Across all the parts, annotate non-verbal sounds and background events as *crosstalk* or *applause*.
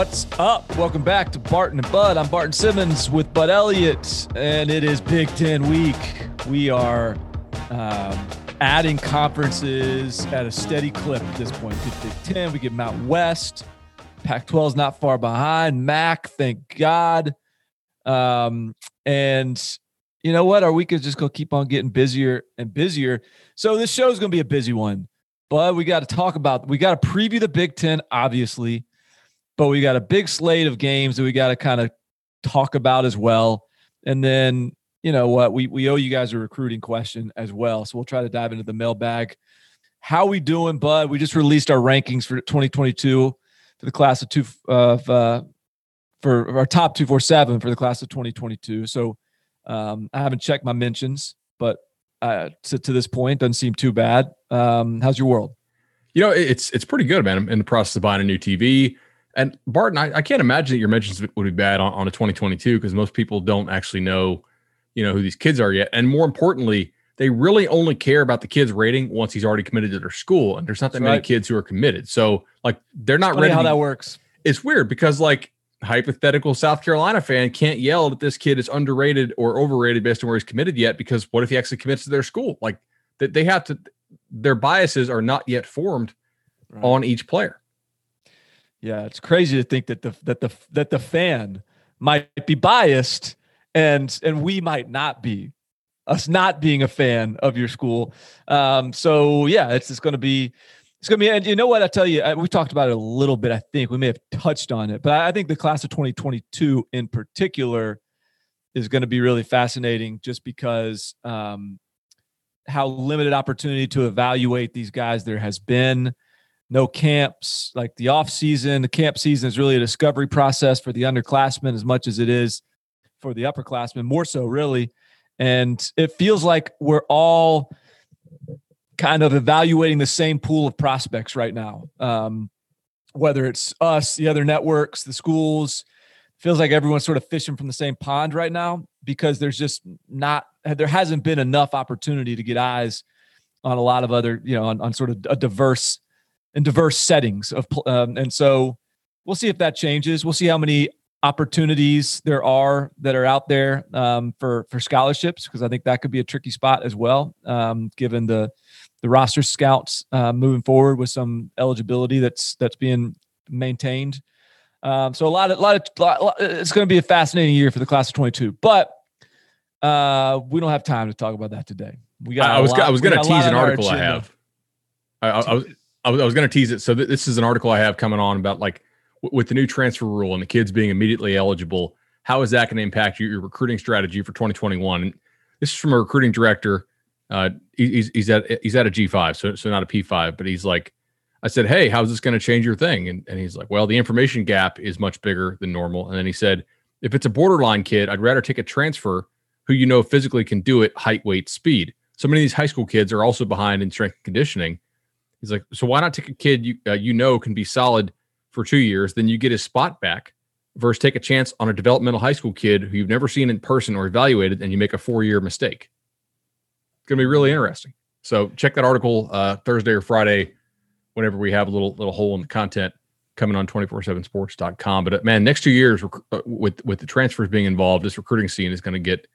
What's up? Welcome back to Barton and Bud. I'm Barton Simmons with Bud Elliott, and it is Big Ten week. We are um, adding conferences at a steady clip at this point. Get Big Ten, we get Mountain West. Pac 12 is not far behind. MAC, thank God. Um, and you know what? Our week is just going to keep on getting busier and busier. So this show is going to be a busy one, but we got to talk about, we got to preview the Big Ten, obviously, but we got a big slate of games that we got to kind of talk about as well. And then, you know what? We, we owe you guys a recruiting question as well. So we'll try to dive into the mailbag. How we doing, bud? We just released our rankings for 2022 for the class of two of uh, for our top 247 for the class of 2022. So um, I haven't checked my mentions, but uh, to, to this point, doesn't seem too bad. Um, how's your world? You know, it's it's pretty good, man. I'm in the process of buying a new TV. And Barton, I, I can't imagine that your mentions would be bad on, on a 2022 because most people don't actually know, you know, who these kids are yet. And more importantly, they really only care about the kid's rating once he's already committed to their school. And there's not that That's many right. kids who are committed. So like they're not ready. How that works. It's weird because like hypothetical South Carolina fan can't yell that this kid is underrated or overrated based on where he's committed yet because what if he actually commits to their school? Like that they have to their biases are not yet formed right. on each player. Yeah, it's crazy to think that the that the that the fan might be biased and and we might not be us not being a fan of your school. Um, so yeah, it's just going to be it's gonna be, and you know what? I tell you, we talked about it a little bit. I think we may have touched on it, but I think the class of 2022 in particular is going to be really fascinating, just because um, how limited opportunity to evaluate these guys there has been. No camps, like the off season. The camp season is really a discovery process for the underclassmen as much as it is for the upperclassmen, more so, really. And it feels like we're all kind of evaluating the same pool of prospects right now. Um, whether it's us, the other networks, the schools, feels like everyone's sort of fishing from the same pond right now because there's just not there hasn't been enough opportunity to get eyes on a lot of other you know on, on sort of a diverse and diverse settings of um, and so we'll see if that changes we'll see how many opportunities there are that are out there um, for for scholarships because I think that could be a tricky spot as well, um, given the the roster scouts uh, moving forward with some eligibility that's that's being maintained. Um, so a lot of a lot of lot, it's going to be a fascinating year for the class of 22, but uh, we don't have time to talk about that today. We got. I was lot, I was going to tease an article I have. I, I, I, was I was going to tease it. So th- this is an article I have coming on about like w- with the new transfer rule and the kids being immediately eligible. How is that going to impact your, your recruiting strategy for 2021? And this is from a recruiting director uh, he's he's at he's at a G five, so so not a P five, but he's like, I said, hey, how's this going to change your thing? And and he's like, well, the information gap is much bigger than normal. And then he said, if it's a borderline kid, I'd rather take a transfer who you know physically can do it, height, weight, speed. So many of these high school kids are also behind in strength and conditioning. He's like, so why not take a kid you uh, you know can be solid for two years, then you get his spot back, versus take a chance on a developmental high school kid who you've never seen in person or evaluated, and you make a four year mistake It's to be really interesting. So check that article uh, Thursday or Friday, whenever we have a little little hole in the content coming on 247sports.com. But uh, man, next two years uh, with with the transfers being involved, this recruiting scene is going to get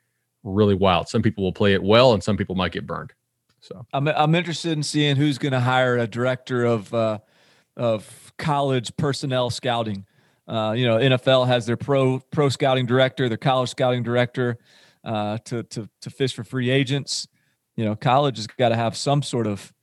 really wild. Some people will play it well, and some people might get burned. So I'm I'm interested in seeing who's going to hire a director of uh, of college personnel scouting. Uh, you know, NFL has their pro pro scouting director, their college scouting director uh, to to to fish for free agents you know, college has got to have some sort of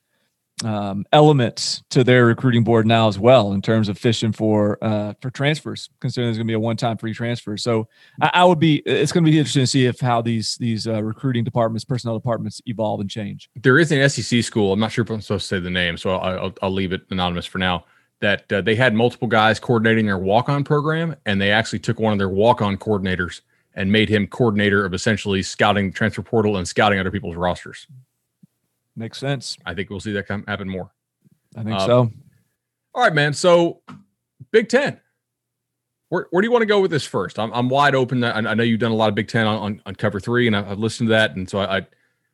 um, elements to their recruiting board now as well in terms of fishing for uh, for transfers. Considering there's going to be a one time free transfer, so I, I, would be. It's going to be interesting to see if how these these uh, recruiting departments, personnel departments evolve and change. There is an SEC school. I'm not sure if I'm supposed to say the name, so I'll, I'll leave it anonymous for now. That uh, they had multiple guys coordinating their walk on program, and they actually took one of their walk on coordinators and made him coordinator of essentially scouting transfer portal and scouting other people's rosters. Makes sense. I think we'll see that come happen more. I think uh, so. All right, man. So Big Ten. Where, where do you want to go with this first? I'm, I'm wide open. I, I know you've done a lot of Big Ten on, on, on cover three, and I've listened to that, and so I, I,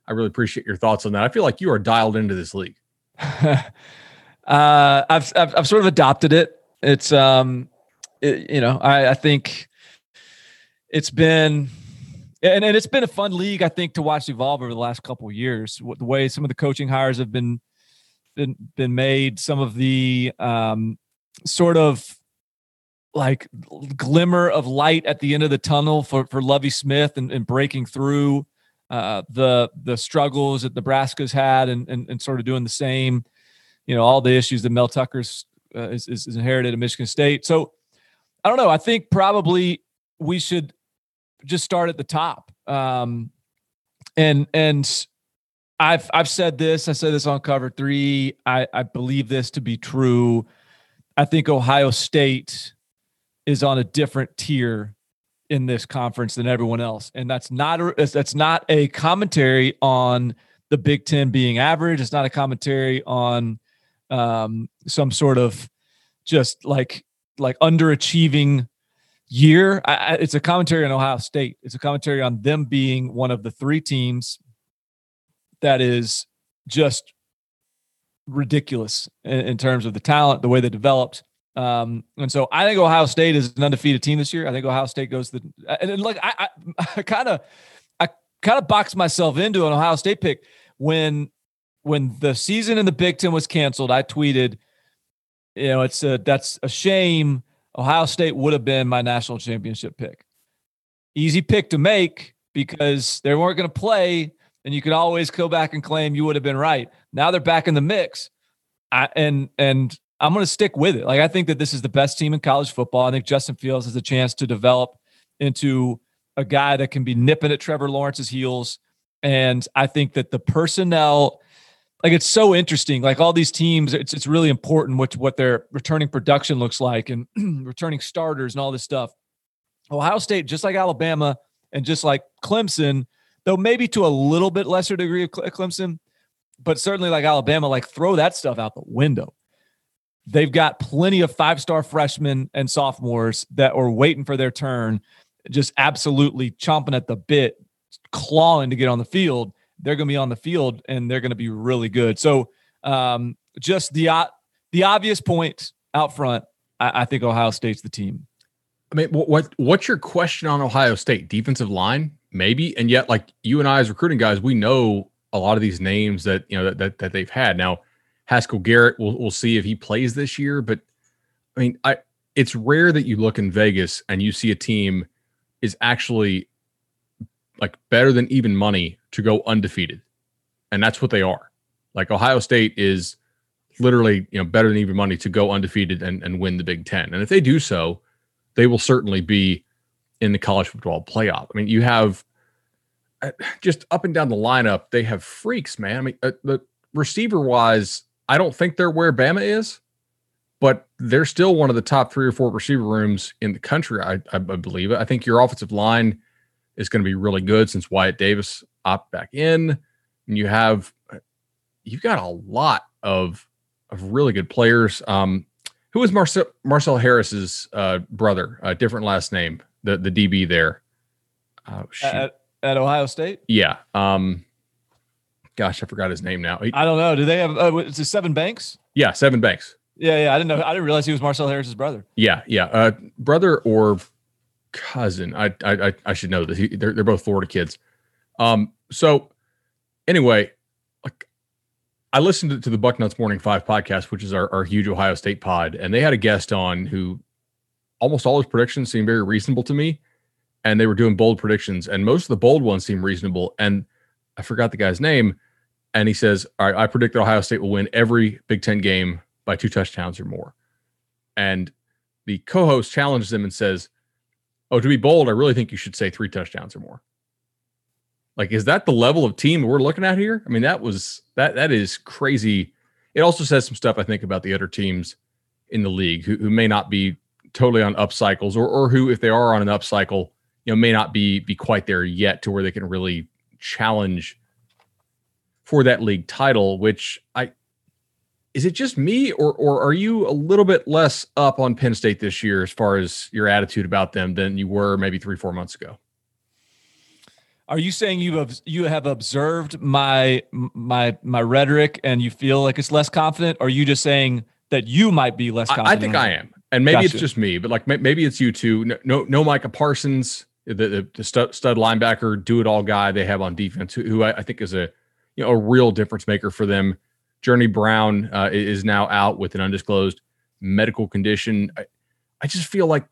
I really appreciate your thoughts on that. I feel like you are dialed into this league. *laughs* uh, I've, I've I've sort of adopted it. It's um it, you know, I, I think it's been and, and it's been a fun league, I think, to watch evolve over the last couple years. The way some of the coaching hires have been been been made, some of the um, sort of like glimmer of light at the end of the tunnel for for Lovie Smith and, and breaking through uh, the the struggles that Nebraska's had and, and, and sort of doing the same. You know, all the issues that Mel Tucker's uh, is, is inherited at Michigan State. So I don't know. I think probably we should just start at the top. Um, and and I've I've said this. I said this on cover three. I, I believe this to be true. I think Ohio State is on a different tier in this conference than everyone else, and that's not a, that's not a commentary on the Big Ten being average. It's not a commentary on um, some sort of just like like underachieving year. I, it's a commentary on Ohio State. It's a commentary on them being one of the three teams that is just ridiculous in, in terms of the talent, the way they developed. Um, and so I think Ohio State is an undefeated team this year. I think Ohio State goes the and, like I kind of I *laughs* kind of boxed myself into an Ohio State pick when when the season in the Big Ten was canceled. I tweeted, you know, it's a that's a shame Ohio State would have been my national championship pick. Easy pick to make because they weren't going to play, and you could always go back and claim you would have been right. Now they're back in the mix, I, and and I'm going to stick with it. Like I think that this is the best team in college football. I think Justin Fields has a chance to develop into a guy that can be nipping at Trevor Lawrence's heels, and I think that the personnel like it's so interesting. Like all these teams, it's it's really important what what their returning production looks like and *clears throat* returning starters and all this stuff. Ohio State, just like Alabama and just like Clemson, though maybe to a little bit lesser degree of Clemson, but certainly like Alabama, like throw that stuff out the window. They've got plenty of five star freshmen and sophomores that are waiting for their turn, just absolutely chomping at the bit, clawing to get on the field they're going to be on the field and they're going to be really good. So um, just the uh, the obvious point out front, I, I, think Ohio State's the team. I mean, what what's your question on Ohio State defensive line? Maybe, and yet, like you and I as recruiting guys, we know a lot of these names that you know that that, that they've had. Now, Haskell Garrett, we'll we'll see if he plays this year, but I mean, I it's rare that you look in Vegas and you see a team is actually like better than even money to go undefeated. And that's what they are. Like Ohio State is literally, you know, better than even money to go undefeated and, and win the Big Ten. And if they do so, they will certainly be in the college football playoff. I mean, you have uh, just up and down the lineup, they have freaks, man. I mean, uh, the receiver wise, I don't think they're where Bama is, but they're still one of the top three or four receiver rooms in the country. I, I believe. I think your offensive line is going to be really good since Wyatt Davis opt back in. And you have you've got a lot of of really good players. Um, who is Marcel Marcel Harris's uh, brother? A uh, different last name. The the DB there. Oh, at, at, Ohio State. Yeah. Um, gosh, I forgot his name now. He, I don't know. Do they have? Uh, is it Sevyn Banks? Yeah, Sevyn Banks. Yeah, yeah. I didn't know. I didn't realize he was Marcel Harris's brother. Yeah, yeah. Uh, brother or cousin. I I I should know this. He, they're they're both Florida kids. Um. So anyway, like I listened to the Bucknuts Morning Five podcast, which is our, our huge Ohio State pod, and they had a guest on who almost all his predictions seemed very reasonable to me, and they were doing bold predictions, and most of the bold ones seemed reasonable. And I forgot the guy's name, and he says, "All right, I predict that Ohio State will win every Big Ten game by two touchdowns or more." And the co-host challenges him and says, Oh, to be bold, I really think you should say three touchdowns or more. Like, is that the level of team we're looking at here? I mean, that was that that is crazy. It also says some stuff I think about the other teams in the league who, who may not be totally on up cycles or or who, if they are on an up cycle, you know, may not be be quite there yet to where they can really challenge for that league title, which I is it just me or or are you a little bit less up on Penn State this year as far as your attitude about them than you were maybe 3 4 months ago? Are you saying you have you have observed my my my rhetoric and you feel like it's less confident or are you just saying that you might be less confident? I, I think I am. and maybe gotcha. it's just me, but like maybe it's you too. No, no, no Micah Parsons, the, the, the stud, stud, linebacker, do it all guy they have on defense, who, who I, I, think is a you know a real difference maker for them. Journey Brown uh, is now out with an undisclosed medical condition. I, I just feel like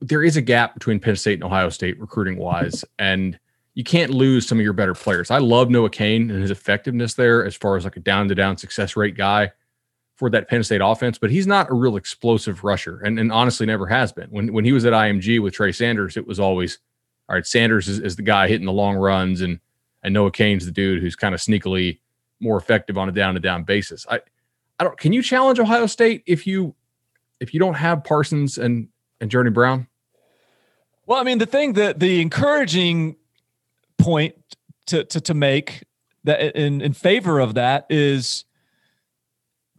there is a gap between Penn State and Ohio State recruiting wise, and you can't lose some of your better players. I love Noah Cain and his effectiveness there as far as like a down to down success rate guy for that Penn State offense, but he's not a real explosive rusher, and, and honestly never has been. When when he was at IMG with Trey Sanders, it was always all right. Sanders is, is the guy hitting the long runs, and and Noah Cain's the dude who's kind of sneakily more effective on a down to down basis. I I don't. Can you challenge Ohio State if you if you don't have Parsons and and Journey Brown? Well, I mean, the thing that the encouraging point to to, to make that in in favor of that is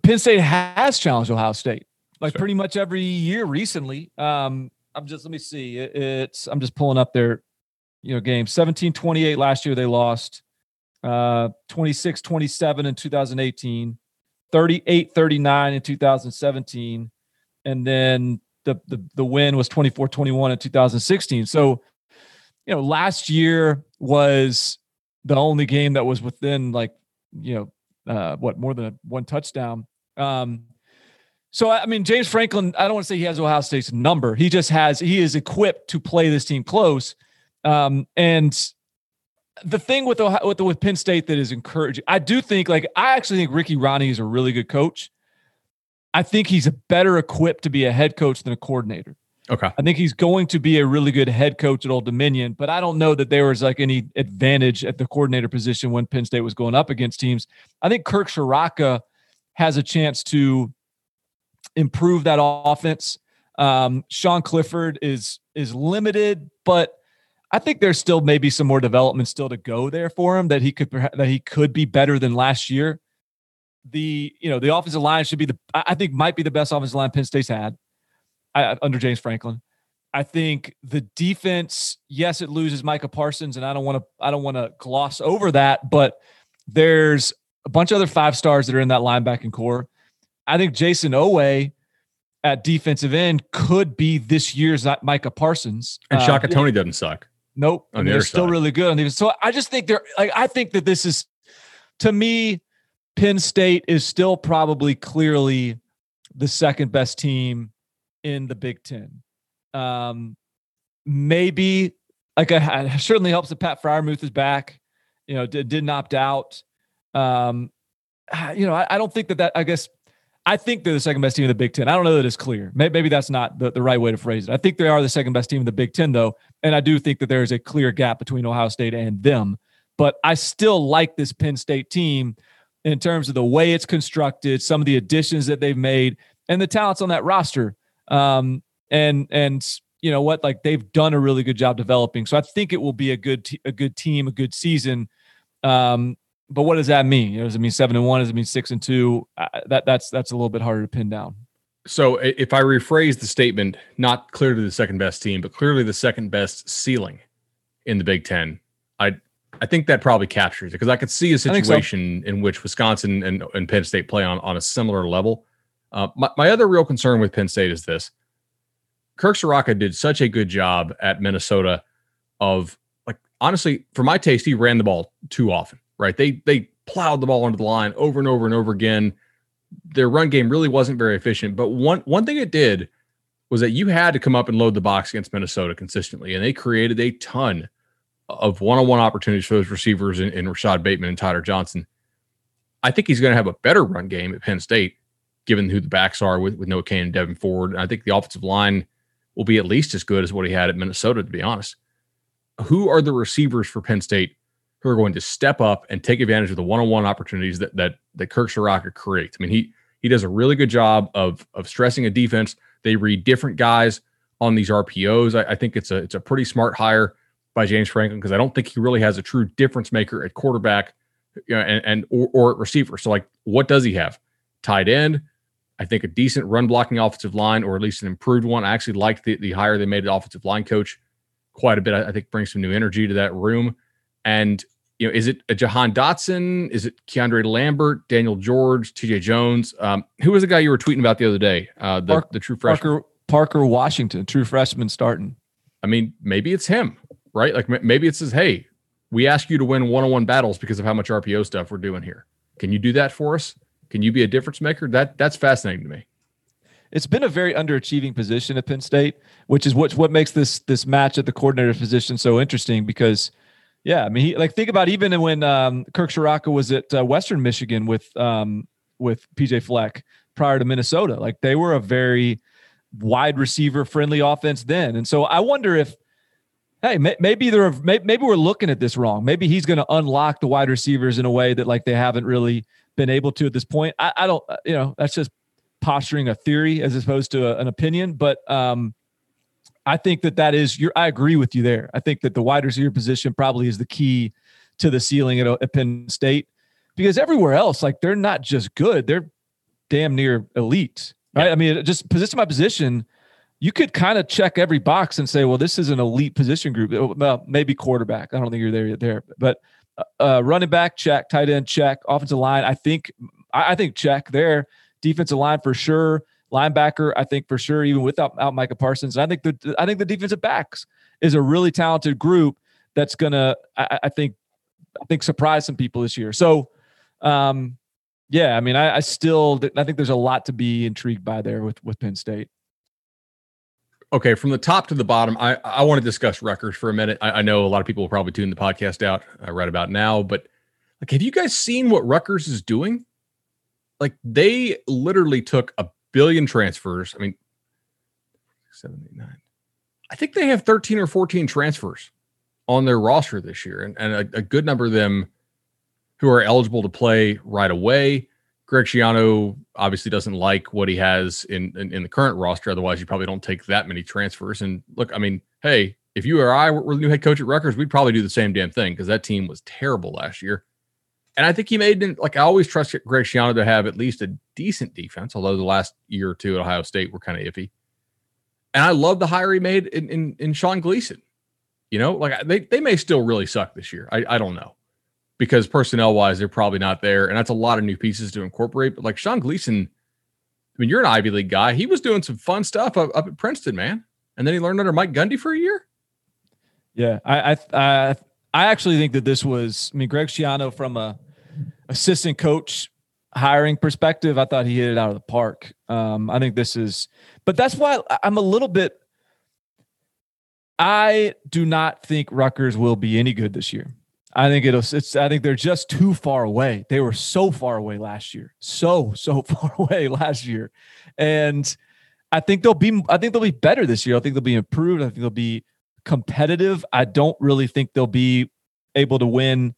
Penn State has challenged Ohio State like sure. pretty much every year recently. Um, I'm just let me see. it's I'm just pulling up their you know game 17 28 last year they lost. Uh 26 27 in 2018, 38 39 in 2017 and then the the the win was 24-21 in 2016. So, you know, last year was the only game that was within like, you know, uh, what more than a, one touchdown. Um, so I mean, James Franklin, I don't want to say he has Ohio State's number. He just has he is equipped to play this team close. Um, and the thing with Ohio, with, with Penn State that is encouraging, I do think like I actually think Ricky Rahne is a really good coach. I think he's better equipped to be a head coach than a coordinator. Okay. I think he's going to be a really good head coach at Old Dominion, but I don't know that there was like any advantage at the coordinator position when Penn State was going up against teams. I think Kirk Ciarrocca has a chance to improve that offense. Um, Sean Clifford is is limited, but I think there's still maybe some more development still to go there for him that he could that he could be better than last year the you know the offensive line should be the I think might be the best offensive line Penn State's had uh, under James Franklin. I think the defense, yes, it loses Micah Parsons, and I don't want to I don't want to gloss over that, but there's a bunch of other five stars that are in that linebacking core. I think Jayson Oweh at defensive end could be this year's Micah Parsons. And uh, Shaka uh, Toney doesn't suck. Nope. I mean, they're still really good. So I just think they're like I think that this is to me Penn State is still probably clearly the second best team in the Big Ten. Um, maybe like I, certainly helps that Pat Freiermuth is back. You know, did, didn't opt out. Um, you know, I, I, don't think that that. I guess I think they're the second best team in the Big Ten. I don't know that it's clear. Maybe, maybe that's not the, the right way to phrase it. I think they are the second best team in the Big Ten, though, and I do think that there is a clear gap between Ohio State and them. But I still like this Penn State team in terms of the way it's constructed, some of the additions that they've made, and the talents on that roster. Um, and and you know what, like they've done a really good job developing. So I think it will be a good t- a good team, a good season. Um, but what does that mean? You know, does it mean seven and one? Does it mean six and two? Uh, that that's that's a little bit harder to pin down. So if I rephrase the statement, not clearly the second best team, but clearly the second best ceiling in the Big Ten, I I think that probably captures it because I could see a situation so. in which Wisconsin and, and Penn State play on, on a similar level. Uh, my, my other real concern with Penn State is this Kirk Ciarrocca did such a good job at Minnesota of like honestly, for my taste, he ran the ball too often, right? They they plowed the ball into the line over and over and over again. Their run game really wasn't very efficient. But one one thing it did was that you had to come up and load the box against Minnesota consistently, and they created a ton of one-on-one opportunities for those receivers in, in Rashod Bateman and Tyler Johnson. I think he's going to have a better run game at Penn State, given who the backs are with, with Noah Cain and Devyn Ford. And I think the offensive line will be at least as good as what he had at Minnesota, to be honest. Who are the receivers for Penn State who are going to step up and take advantage of the one-on-one opportunities that that that Kirk Ciarrocca creates? I mean, he he does a really good job of of stressing a defense. They read different guys on these RPOs. I, I think it's a it's a pretty smart hire by James Franklin because I don't think he really has a true difference maker at quarterback you know, and, and or, or at receiver. So like, what does he have? Tight end. I think a decent run blocking offensive line, or at least an improved one. I actually liked the, the hire they made at offensive line coach quite a bit. I, I think brings some new energy to that room. And you know, is it a Jahan Dotson? Is it Keandre Lambert, Daniel George, TJ Jones? Um, who was the guy you were tweeting about the other day? Uh, the, Park, the true freshman. Parker, Parker Washington, true freshman starting. I mean, maybe it's him, right? Like maybe it says, hey, we ask you to win one on one battles because of how much RPO stuff we're doing here. Can you do that for us? Can you be a difference maker? That that's fascinating to me. It's been a very underachieving position at Penn State, which is what what makes this this match at the coordinator position so interesting because – yeah, I mean, he, like think about even when um, Kirk Ciarrocca was at uh, Western Michigan with um, with PJ Fleck prior to Minnesota. Like they were a very wide receiver friendly offense then, and so I wonder if hey, may, maybe they're maybe we're looking at this wrong. Maybe he's going to unlock the wide receivers in a way that like they haven't really been able to at this point. I, I don't, uh, you know, that's just posturing a theory as opposed to a, an opinion, but um, I think that that is your. I agree with you there. I think that the wide receiver position probably is the key to the ceiling at, at Penn State because everywhere else, like they're not just good; they're damn near elite, right? Yeah. I mean, just position by position, you could kind of check every box and say, well, this is an elite position group. Well, maybe quarterback. I don't think you're there yet there, but uh, uh, running back check, tight end check, offensive line. I think I, I think check there. Defensive line for sure linebacker, I think for sure, even without out Micah Parsons. And I think the I think the defensive backs is a really talented group that's gonna I, I think I think surprise some people this year. So um yeah, I mean I, I still I think there's a lot to be intrigued by there with with Penn State. Okay, from the top to the bottom, I, I want to discuss Rutgers for a minute. I, I know a lot of people will probably tune the podcast out uh, right about now, but like, have you guys seen what Rutgers is doing? Like, they literally took a billion transfers. I mean, seven, eight, nine. I think they have 13 or 14 transfers on their roster this year, and, and a, a good number of them who are eligible to play right away. Greg Schiano obviously doesn't like what he has in, in, in the current roster. Otherwise, you probably don't take that many transfers. And look, I mean, hey, if you or I were the new head coach at Rutgers, we'd probably do the same damn thing because that team was terrible last year. And I think he made like I always trust Greg Schiano to have at least a decent defense, although the last year or two at Ohio State were kind of iffy. And I love the hire he made in, in, in Sean Gleason. You know, like they, they may still really suck this year. I, I don't know because personnel wise, they're probably not there. And that's a lot of new pieces to incorporate. But like Sean Gleason, I mean, you're an Ivy League guy. He was doing some fun stuff up, up at Princeton, man. And then he learned under Mike Gundy for a year. Yeah. I, I, I, I actually think that this was, I mean, Greg Schiano from a assistant coach hiring perspective, I thought he hit it out of the park. Um, I think this is, but that's why I'm a little bit. I do not think Rutgers will be any good this year. I think it'll. It's. I think they're just too far away. They were so far away last year, so so *laughs* far away last year, and I think they'll be. I think they'll be better this year. I think they'll be improved. I think they'll be competitive. I don't really think they'll be able to win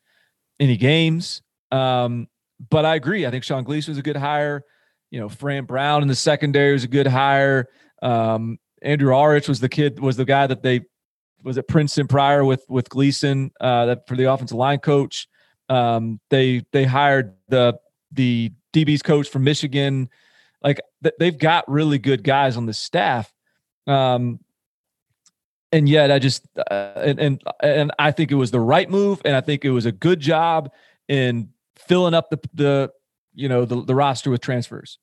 any games. Um, but I agree. I think Sean Gleason was a good hire. You know, Fran Brown in the secondary was a good hire. Um, Andrew Aurich was the kid, was the guy that they was at Princeton prior with with Gleason uh, that for the offensive line coach. Um, they they hired the the DB's coach from Michigan. Like they've got really good guys on the staff. Um, and yet I just uh, and, and and I think it was the right move, and I think it was a good job in filling up the the you know the, the roster with transfers.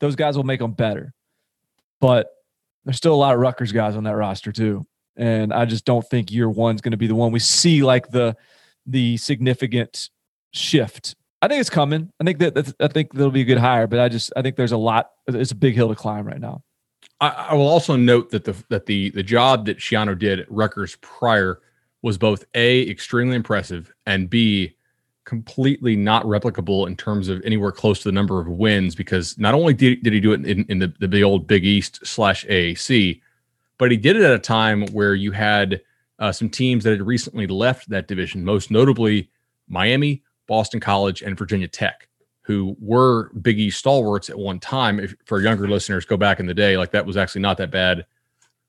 Those guys will make them better, but there's still a lot of Rutgers guys on that roster too, and I just don't think year one's going to be the one we see like the the significant shift. I think it's coming. I think that I think there'll be a good hire, but I just I think there's a lot. It's a big hill to climb right now. I, I will also note that the that the the job that Schiano did at Rutgers prior was both a extremely impressive and b completely not replicable in terms of anywhere close to the number of wins because not only did, did he do it in, in the, the old Big East slash AAC, but he did it at a time where you had uh, some teams that had recently left that division, most notably Miami, Boston College, and Virginia Tech, who were Big East stalwarts at one time. If for younger listeners, go back in the day, like that was actually not that bad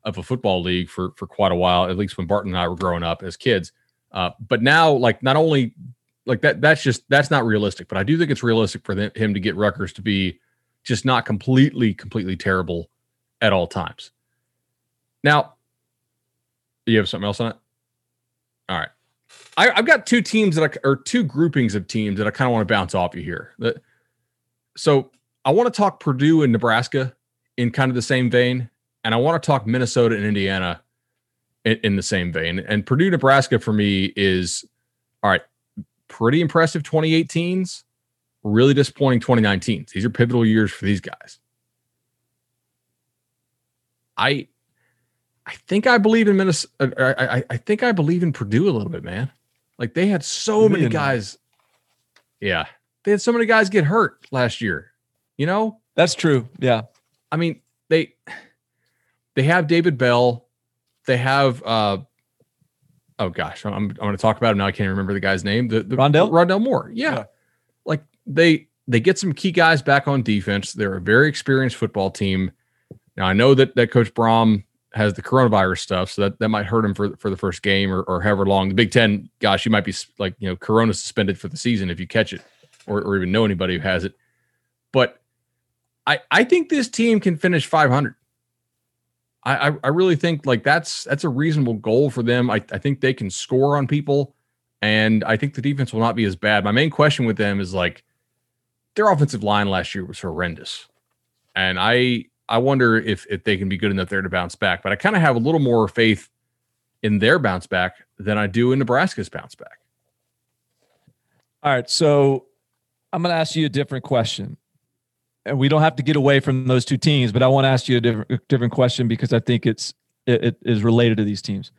of a football league for for quite a while, at least when Barton and I were growing up as kids. Uh, but now, like, not only like that that's just that's not realistic but i do think it's realistic for them, him to get Rutgers to be just not completely completely terrible at all times now you have something else on it all right I, have got two teams that I, or two groupings of teams that I kind of want to bounce off you here. So I want to talk Purdue and Nebraska in kind of the same vein, and I want to talk Minnesota and Indiana in, in the same vein. And Purdue, Nebraska for me is all right, pretty impressive 2018s, really disappointing 2019s. These are pivotal years for these guys. I I think I believe in Minnesota. Uh, I, I, I think I believe in Purdue a little bit, man. Like they had so many guys. Yeah, they had so many guys get hurt last year. You know, that's true. Yeah, I mean they they have David Bell. They have uh oh gosh, I'm I'm going to talk about him now. I can't remember the guy's name. The, the Rondale Rondale Moore. Yeah. yeah, like they they get some key guys back on defense. They're a very experienced football team. Now I know that that Coach Brohm has the coronavirus stuff, so that, that might hurt him for for the first game or, or however long. The Big Ten, gosh, you might be like you know Corona suspended for the season if you catch it, or, or even know anybody who has it. But I I think this team can finish 500. I I really think like that's that's a reasonable goal for them. I I think they can score on people, and I think the defense will not be as bad. My main question with them is like their offensive line last year was horrendous, and I I wonder if if they can be good enough there to bounce back. But I kind of have a little more faith in their bounce back than I do in Nebraska's bounce back. All right, so I'm going to ask you a different question, we don't have to get away from those two teams, but I want to ask you a different different question because I think it's it, it is related to these teams.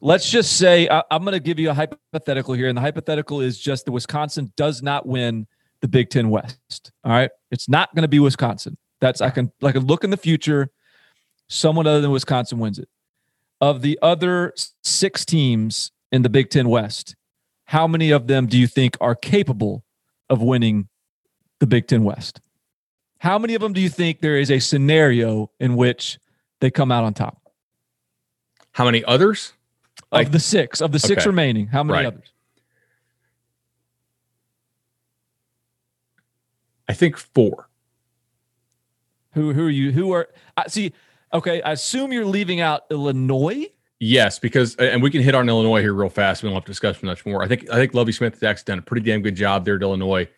Let's just say I, I'm going to give you a hypothetical here, and the hypothetical is just that Wisconsin does not win the Big Ten West. All right, it's not going to be Wisconsin. That's I can like look in the future. Someone other than Wisconsin wins it. Of the other six teams in the Big Ten West, how many of them do you think are capable of winning the Big Ten West? How many of them do you think there is a scenario in which they come out on top? How many others? Of like, the six, of the six okay. remaining, how many right. others? I think four. Who who are you? Who are I see? Okay, I assume you're leaving out Illinois. Yes, because and we can hit on Illinois here real fast. We don't have to discuss much more. I think I think Lovie Smith has actually done a pretty damn good job there at Illinois.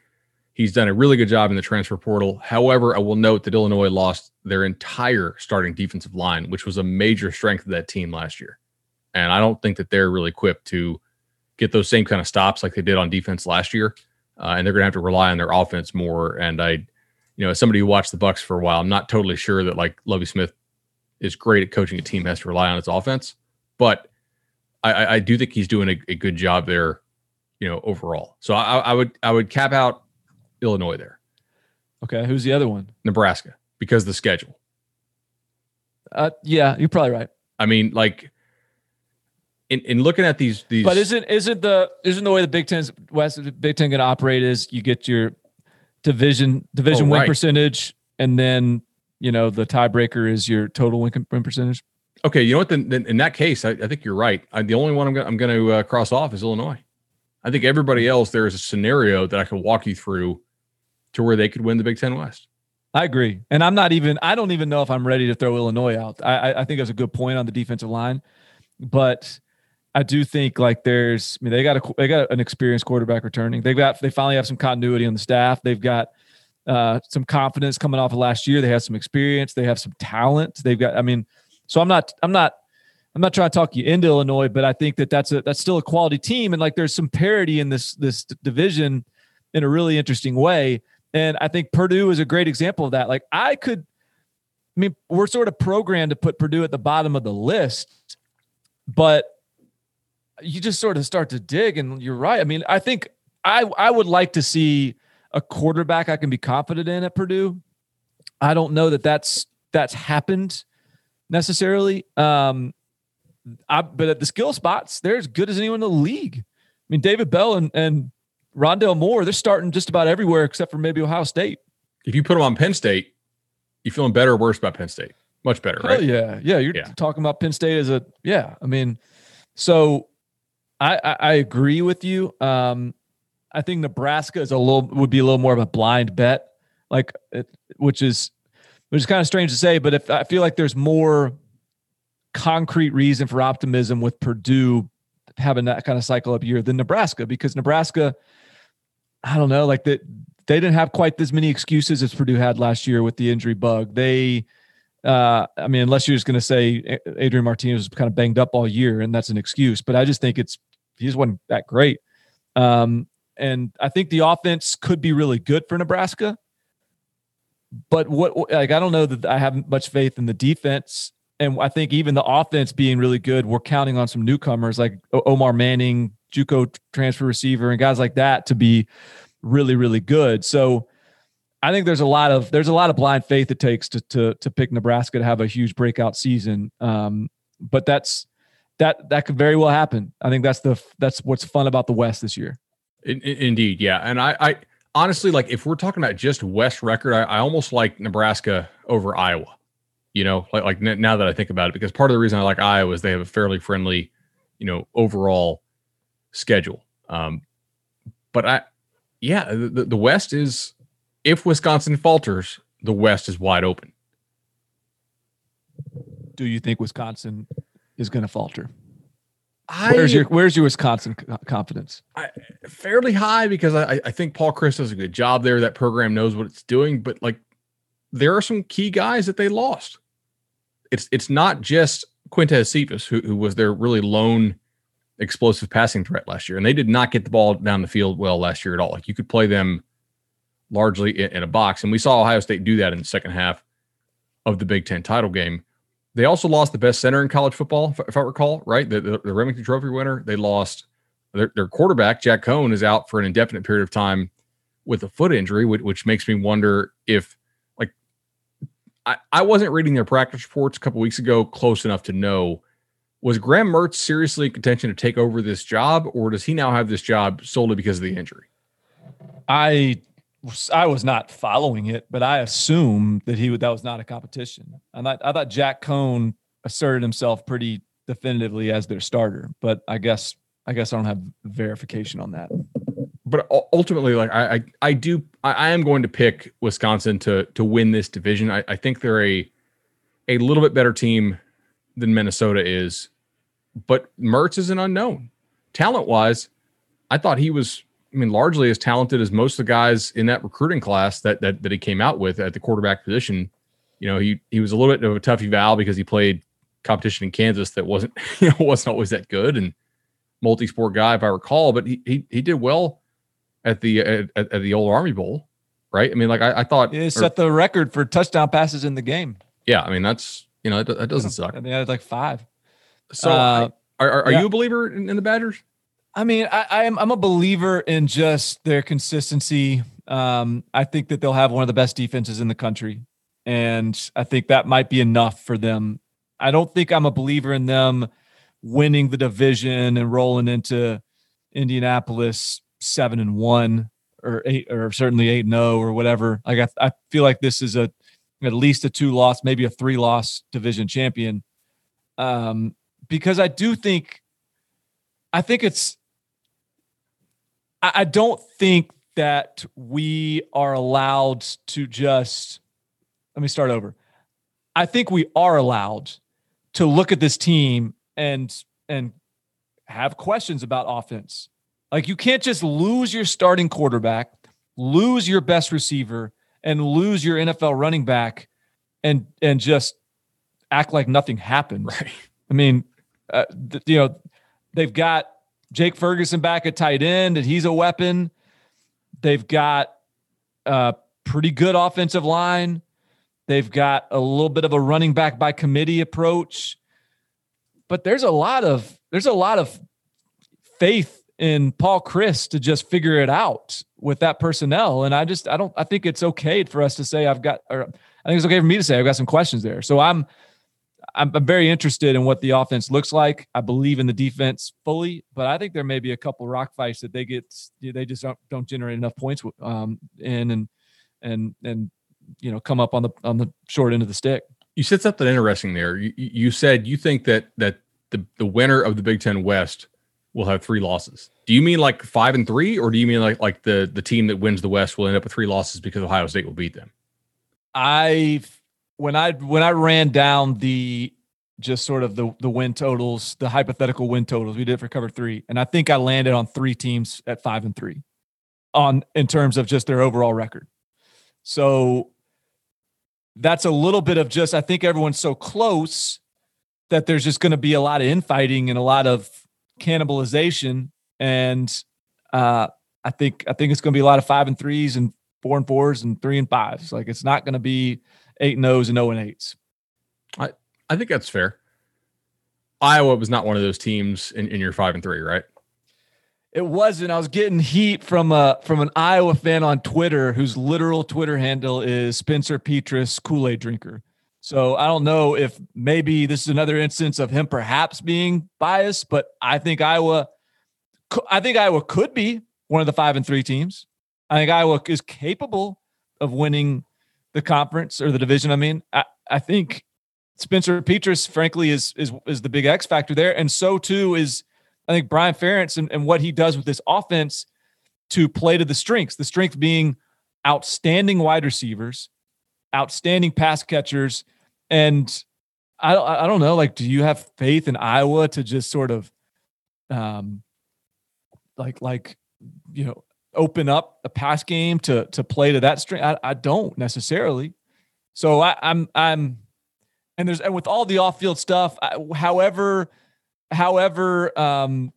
He's done a really good job in the transfer portal. However, I will note that Illinois lost their entire starting defensive line, which was a major strength of that team last year. And I don't think that they're really equipped to get those same kind of stops like they did on defense last year. Uh, and they're going to have to rely on their offense more. And I you know, as somebody who watched the Bucks for a while, I'm not totally sure that like Lovie Smith is great at coaching a team has to rely on its offense, but I, I do think he's doing a, a, good job there, you know, overall. So I, I would I would cap out Illinois there. Okay, who's the other one? Nebraska because the schedule. Uh, yeah, you're probably right. I mean, like in, in looking at these these, but isn't isn't the isn't the way the Big Ten's West Big Ten going to operate is you get your division division oh, win right. percentage, and then you know the tiebreaker is your total win, win percentage. Okay, you know what? Then, then in that case, I, I, think you're right. I, the only one I'm going I'm going to uh, cross off is Illinois. I think everybody else there is a scenario that I could walk you through to where they could win the Big Ten West. I agree, and I'm not even. I don't even know if I'm ready to throw Illinois out. I, I think that's a good point on the defensive line, but I do think like there's, I mean, they got a they got an experienced quarterback returning. They've got they finally have some continuity on the staff. They've got uh, some confidence coming off of last year. They have some experience. They have some talent. They've got. I mean, so I'm not I'm not I'm not trying to talk you into Illinois, but I think that that's a that's still a quality team, and like there's some parity in this this division in a really interesting way. And I think Purdue is a great example of that. Like I could, I mean, we're sort of programmed to put Purdue at the bottom of the list, but you just sort of start to dig and you're right. I mean, I think I I would like to see a quarterback I can be confident in at Purdue. I don't know that that's that's happened necessarily. Um I, but at the skill spots, they're as good as anyone in the league. I mean, David Bell and, and Rondale Moore, they're starting just about everywhere except for maybe Ohio State. If you put them on Penn State, you feeling better or worse about Penn State? Much better, Hell right? Yeah, yeah. You're yeah. talking about Penn State as a yeah. I mean, so I, I, I agree with you. Um, I think Nebraska is a little would be a little more of a blind bet, like it, which is which is kind of strange to say, but if I feel like there's more concrete reason for optimism with Purdue having that kind of cycle up year than Nebraska because Nebraska, I don't know, like that they didn't have quite as many excuses as Purdue had last year with the injury bug. They, uh, I mean, unless you're just going to say Adrian Martinez was kind of banged up all year, and that's an excuse, but I just think it's he just wasn't that great. Um, and I think the offense could be really good for Nebraska. But what, like, I don't know that I have much faith in the defense. And I think even the offense being really good, we're counting on some newcomers like Omar Manning, Juco transfer receiver, and guys like that to be really, really good. So I think there's a lot of there's a lot of blind faith it takes to to to pick Nebraska to have a huge breakout season. Um, but that's that that could very well happen. I think that's the that's what's fun about the West this year. In, indeed, yeah. And I, I honestly like if we're talking about just West record, I, I almost like Nebraska over Iowa. You know, like like now that I think about it, because part of the reason I like Iowa is they have a fairly friendly, you know, overall schedule. Um, but I, yeah, the, the West is if Wisconsin falters, the West is wide open. Do you think Wisconsin is going to falter? I, where's your Where's your Wisconsin confidence? I, fairly high because I, I think Paul Chryst does a good job there. That program knows what it's doing, but like there are some key guys that they lost. It's it's not just Quintez Cephus who, who was their really lone explosive passing threat last year, and they did not get the ball down the field well last year at all. Like you could play them largely in, in a box, and we saw Ohio State do that in the second half of the Big Ten title game. They also lost the best center in college football, if I recall, right? The, the, the Remington Trophy winner. They lost their, their, quarterback, Jack Coan, is out for an indefinite period of time with a foot injury, which, which makes me wonder if, like, I, I wasn't reading their practice reports a couple weeks ago close enough to know was Graham Mertz seriously in contention to take over this job, or does he now have this job solely because of the injury? I I was not following it, but I assume that he would, that was not a competition. I thought I thought Jack Coan asserted himself pretty definitively as their starter, but I guess I guess I don't have verification on that. But ultimately, like I I, I do I, I, am going to pick Wisconsin to to win this division. I, I think they're a a little bit better team than Minnesota is, but Mertz is an unknown. Talent wise, I thought he was I mean, largely as talented as most of the guys in that recruiting class that that, that he came out with at the quarterback position. You know, he he was a little bit of a tough eval because he played competition in Kansas that wasn't *laughs* you know wasn't always that good and multi-sport guy if I recall, but he he, he did well at the at, at the old Army Bowl, right? I mean, like I, I thought he set or, the record for touchdown passes in the game. Yeah, I mean that's you know that, that doesn't suck. I mean, I had like five. So, uh, are, are, are yeah. you a believer in, in the Badgers? I mean, I, am I'm, I'm a believer in just their consistency. Um, I think that they'll have one of the best defenses in the country, and I think that might be enough for them. I don't think I'm a believer in them winning the division and rolling into Indianapolis seven and one or eight or certainly eight and zero oh or whatever. Like I, I feel like this is a at least a two loss, maybe a three loss division champion. Um, because I do think I think it's I don't think that we are allowed to just let me start over. I think we are allowed to look at this team and and have questions about offense. Like you can't just lose your starting quarterback, lose your best receiver, and lose your NFL running back, and and just act like nothing happened. Right. I mean, uh, th- you know, they've got Jake Ferguson back at tight end, and he's a weapon. They've got a pretty good offensive line. They've got a little bit of a running back by committee approach. But there's a lot of there's a lot of faith in Paul Chryst to just figure it out with that personnel. And I just I don't I think it's okay for us to say I've got or I think it's okay for me to say I've got some questions there. So I'm I'm, I'm very interested in what the offense looks like. I believe in the defense fully, but I think there may be a couple rock fights that they get they just don't, don't generate enough points um, in and and and you know come up on the on the short end of the stick. You said something interesting there. You, you said you think that that the the winner of the Big Ten West will have three losses. Do you mean like five and three, or do you mean like like the the team that wins the West will end up with three losses because Ohio State will beat them? I when I when I ran down the just sort of the the win totals, the hypothetical win totals we did it for cover three, and I think I landed on three teams at five and three, on in terms of just their overall record. So that's a little bit of just I think everyone's so close that there's just going to be a lot of infighting and a lot of cannibalization, and uh, I think I think it's going to be a lot of five and threes and four and fours and three and fives. Like it's not going to be eight and O's and O and eights. I I think that's fair. Iowa was not one of those teams in, in your five and three, right? It wasn't. I was getting heat from a from an Iowa fan on Twitter whose literal Twitter handle is Spencer Petras Kool Aid drinker. So I don't know if maybe this is another instance of him perhaps being biased, but I think Iowa, I think Iowa could be one of the five and three teams. I think Iowa is capable of winning the conference or the division. I mean, I, I think Spencer Petras, frankly, is is is the big X factor there, and so too is I think Brian Ferentz and, and what he does with this offense to play to the strengths. The strength being outstanding wide receivers, outstanding pass catchers, and I I don't know. Like, do you have faith in Iowa to just sort of, um, like like you know open up a pass game to to play to that string. I, I don't necessarily. So I, I'm I'm and there's and with all the off-field stuff, however, however um,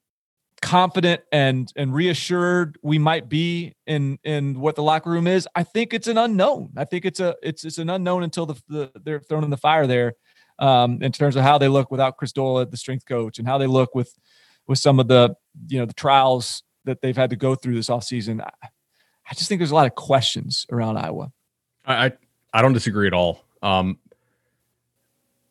confident and and reassured we might be in in what the locker room is, I think it's an unknown. I think it's a it's it's an unknown until the, the they're thrown in the fire there, um, in terms of how they look without Chris Doyle, the strength coach, and how they look with with some of the you know the trials that they've had to go through this offseason. I, I just think there's a lot of questions around Iowa. I I don't disagree at all. Um,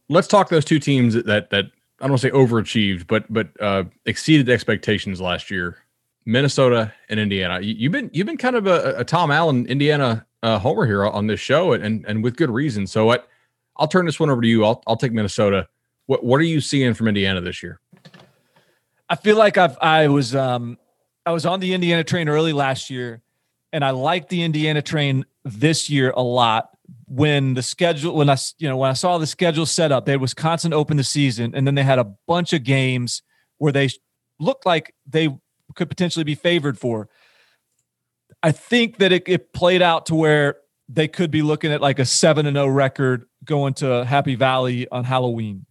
let's talk those two teams that that I don't want to say overachieved, but but uh, exceeded expectations last year. Minnesota and Indiana. You, have been you've been kind of a, a Tom Allen Indiana uh, homer here on this show, and and with good reason. So what? I'll turn this one over to you. I'll I'll take Minnesota. What what are you seeing from Indiana this year? I feel like I've I was um I was on the Indiana train early last year, and I liked the Indiana train this year a lot when the schedule when I you know when I saw the schedule set up, they had Wisconsin open the season, and then they had a bunch of games where they looked like they could potentially be favored for. I think that it, it played out to where they could be looking at like a seven and zero oh record going to Happy Valley on Halloween.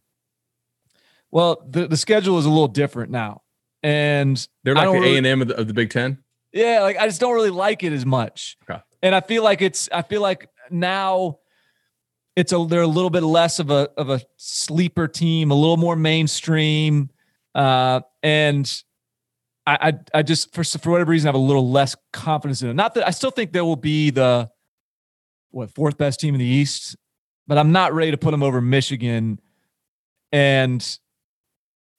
Well, the, the schedule is a little different now, and they're like the A and M of the Big Ten. Yeah, like I just don't really like it as much. Okay. And I feel like it's I feel like now it's a they're a little bit less of a of a sleeper team, a little more mainstream, uh, and I, I I just for for whatever reason have a little less confidence in it. Not that I still think they will be the what fourth best team in the East, but I'm not ready to put them over Michigan, and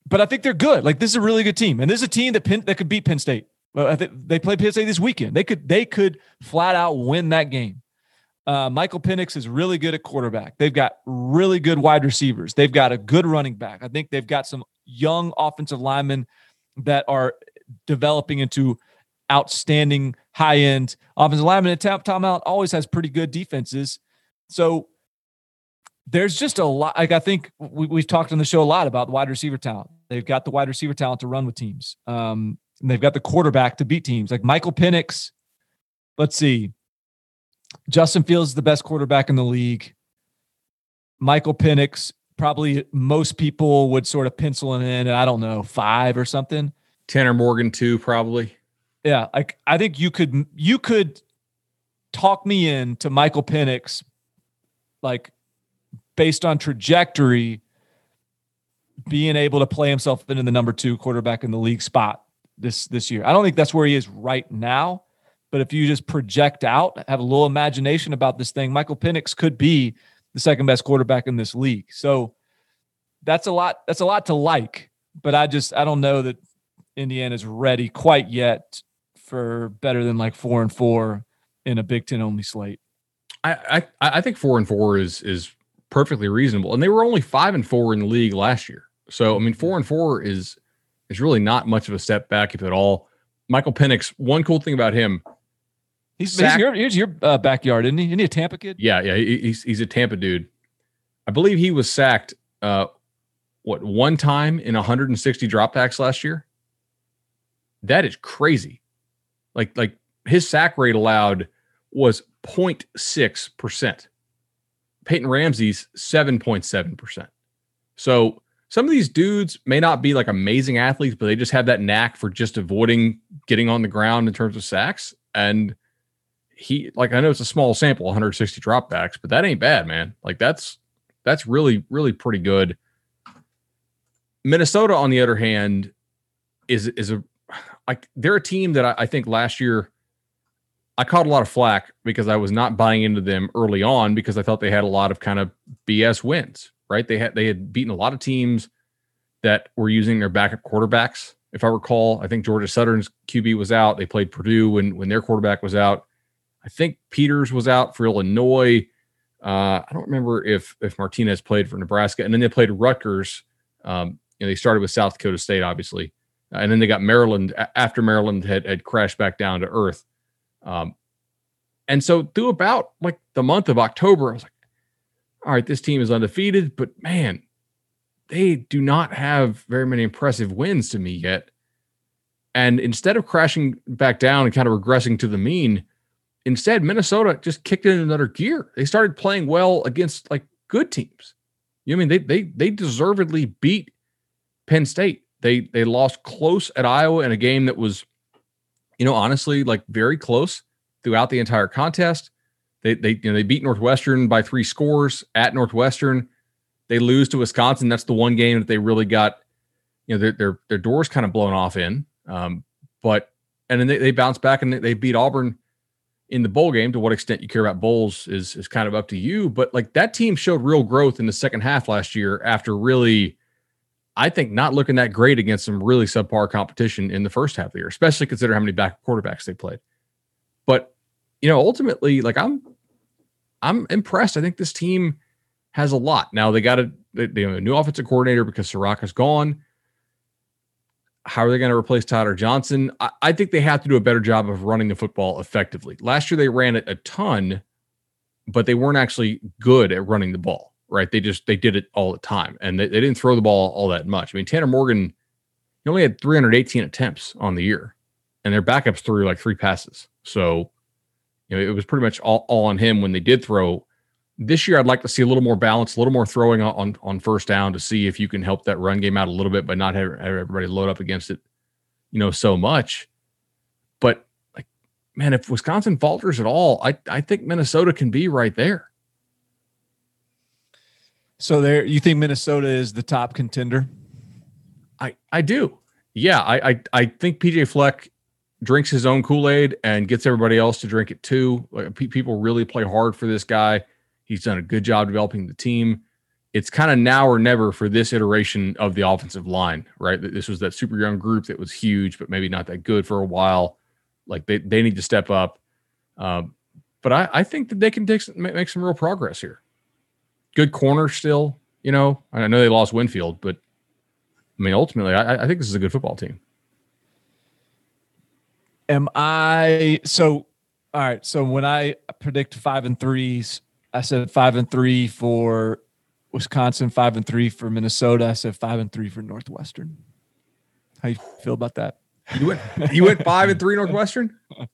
but I think they're good. Like this is a really good team, and this is a team that Penn, that could beat Penn State. I think they play Penn State this weekend. They could they could flat out win that game. Uh, Michael Penix is really good at quarterback. They've got really good wide receivers. They've got a good running back. I think they've got some young offensive linemen that are developing into outstanding high end offensive linemen. And Tom, Tom Allen always has pretty good defenses. So there's just a lot. Like I think we, have talked on the show a lot about the wide receiver talent. They've got the wide receiver talent to run with teams. Um, and they've got the quarterback to beat teams. Like Michael Penix. Let's see. Justin Fields is the best quarterback in the league. Michael Penix, probably most people would sort of pencil him in, I don't know, five or something. Tanner Morgan, too, probably. Yeah, like I think you could you could talk me in to Michael Penix, like based on trajectory, being able to play himself into the number two quarterback in the league spot this this year. I don't think that's where he is right now, but if you just project out, have a little imagination about this thing, Michael Penix could be the second best quarterback in this league. So that's a lot. That's a lot to like. But I just I don't know that Indiana's ready quite yet for better than like four and four in a Big Ten only slate. I I, I think four and four is is perfectly reasonable, and they were only five and four in the league last year. So I mean, four and four is is really not much of a step back, if at all. Michael Penix, one cool thing about him, He's, he's your, he's your uh, backyard, isn't he? Isn't he a Tampa kid? Yeah, yeah. He, he's he's a Tampa dude. I believe he was sacked uh, what one time in 160 dropbacks last year. That is crazy. Like like his sack rate allowed was 0.6 percent. Peyton Ramsey's 7.7 percent. So some of these dudes may not be like amazing athletes, but they just have that knack for just avoiding getting on the ground in terms of sacks. And he, like, I know it's a small sample, 160 dropbacks, but that ain't bad, man. Like, that's that's really, really pretty good. Minnesota, on the other hand, is is a like they're a team that I, I think last year I caught a lot of flack because I was not buying into them early on because I thought they had a lot of kind of BS wins right? They had they had beaten a lot of teams that were using their backup quarterbacks. If I recall, I think Georgia Southern's QB was out. They played Purdue when when their quarterback was out. I think Peters was out for Illinois. Uh, I don't remember if if Martinez played for Nebraska, and then they played Rutgers. Um, they started with South Dakota State, obviously, uh, and then they got Maryland after Maryland had had crashed back down to earth. Um, and so through about like the month of October, I was like, all right, this team is undefeated, but man, they do not have very many impressive wins to me yet. And instead of crashing back down and kind of regressing to the mean, instead Minnesota just kicked in another gear. They started playing well against like good teams. You know, I mean they they they deservedly beat Penn State. They they lost close at Iowa in a game that was, you know, honestly like very close throughout the entire contest. They they you know they beat Northwestern by three scores at Northwestern. They lose to Wisconsin. That's the one game that they really got, you know, their their their doors kind of blown off in. Um, but and then they, they bounce back and they beat Auburn in the bowl game. To what extent you care about bowls is is kind of up to you. But like that team showed real growth in the second half last year after really, I think, not looking that great against some really subpar competition in the first half of the year, especially considering how many back quarterbacks they played. You know, ultimately, like I'm, I'm impressed. I think this team has a lot. Now they got a, they, a new offensive coordinator because Ciarrocca's gone. How are they going to replace Tyler Johnson? I, I, think they have to do a better job of running the football effectively. Last year they ran it a ton, but they weren't actually good at running the ball. Right? They just they did it all the time, and they, they didn't throw the ball all that much. I mean, Tanner Morgan, he only had 318 attempts on the year, and their backups threw like three passes. So you know, it was pretty much all, all on him when they did throw. This year, I'd like to see a little more balance, a little more throwing on on first down to see if you can help that run game out a little bit, but not have, have everybody load up against it, you know, so much. But like, man, if Wisconsin falters at all, I I think Minnesota can be right there. So there, you think Minnesota is the top contender? I I do. Yeah, I I, I think PJ Fleck drinks his own Kool Aid and gets everybody else to drink it too. Like, people really play hard for this guy. He's done a good job developing the team. It's kind of now or never for this iteration of the offensive line, right? This was that super young group that was huge, but maybe not that good for a while. Like they, they need to step up. Um, but I, I think that they can take make some real progress here. Good corner still, you know. I know they lost Winfield, but I mean, ultimately, I, I think this is a good football team am I so all right. So when I predict five and threes, I said five and three for Wisconsin, five and three for Minnesota. I said five and three for Northwestern. How you feel about that? You went you went five and three Northwestern? *laughs*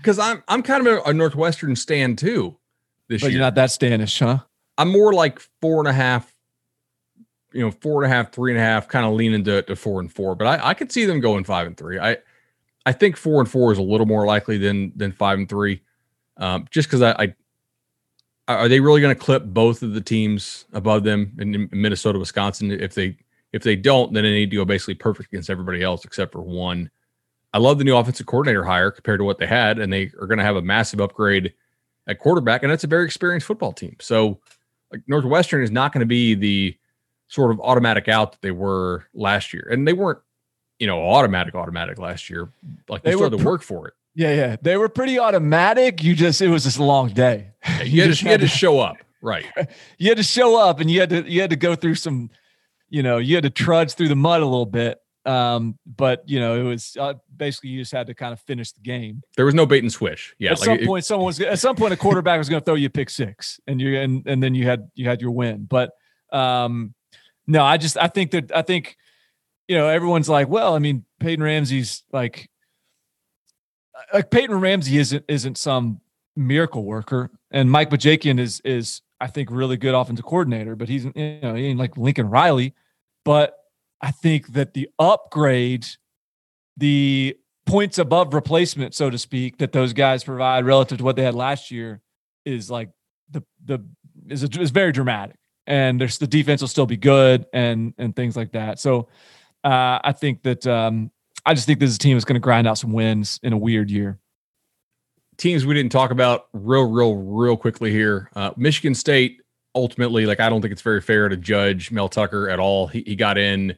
Because I'm I'm kind of a, a Northwestern stand too this but year. You're not that standish, huh? I'm more like four and a half, you know, four and a half, three and a half, kind of leaning to, to four and four. But I, I could see them going five and three. I I think four and four is a little more likely than than five and three, um, just because I, I, are they really going to clip both of the teams above them in, in, Minnesota, Wisconsin? If they if they don't, then they need to go basically perfect against everybody else except for one. I love the new offensive coordinator hire compared to what they had, and they are going to have a massive upgrade at quarterback, and that's a very experienced football team. So, like Northwestern is not going to be the sort of automatic out that they were last year, and they weren't you know, automatic, automatic last year. Like they, they started to work for it. Yeah, yeah. They were pretty automatic. You just it was just a long day. Yeah, *laughs* you, you, had, to, you had to show up. Right. *laughs* you had to show up and you had to you had to go through some, you know, you had to trudge through the mud a little bit. Um, but you know, it was uh, basically you just had to kind of finish the game. There was no bait and switch. Yeah. At like some it, point, someone was at some point a quarterback was going to throw you a pick six, and you and and then you had you had your win. But um, No, I just I think that I think you know everyone's like, well, I mean, Peyton Ramsey's like uh, like Peyton Ramsey isn't isn't some miracle worker, and Mike Bajakian is is I think really good offensive coordinator, but he's you know he ain't like Lincoln Riley, but I think that the upgrade, the points above replacement, so to speak, that those guys provide relative to what they had last year is like the the is a, is very dramatic, and there's the defense will still be good and and things like that. So uh, I think that um, I just think this team is going to grind out some wins in a weird year. Teams we didn't talk about real, real, real quickly here. Uh, Michigan State ultimately, like I don't think it's very fair to judge Mel Tucker at all. He, he got in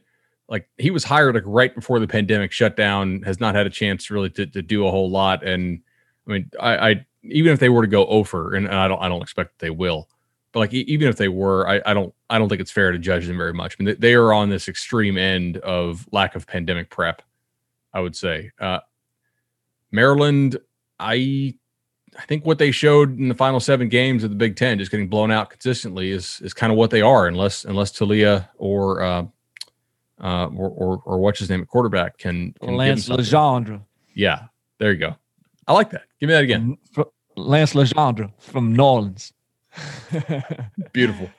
like he was hired like right before the pandemic shut down, has not had a chance really to, to do a whole lot. And I mean, I, I even if they were to go over, and I don't I don't expect they will, but like even if they were, I, I don't I don't think it's fair to judge them very much. I mean, they, they are on this extreme end of lack of pandemic prep. I would say uh, Maryland. I I think what they showed in the final seven games of the Big Ten, just getting blown out consistently, is is kind of what they are, unless unless Taulia or uh, uh, or, or, or what's his name at quarterback can, can Lance Legendre. Yeah, there you go. I like that. Give me that again. Lance Legendre from New Orleans. *laughs* Beautiful.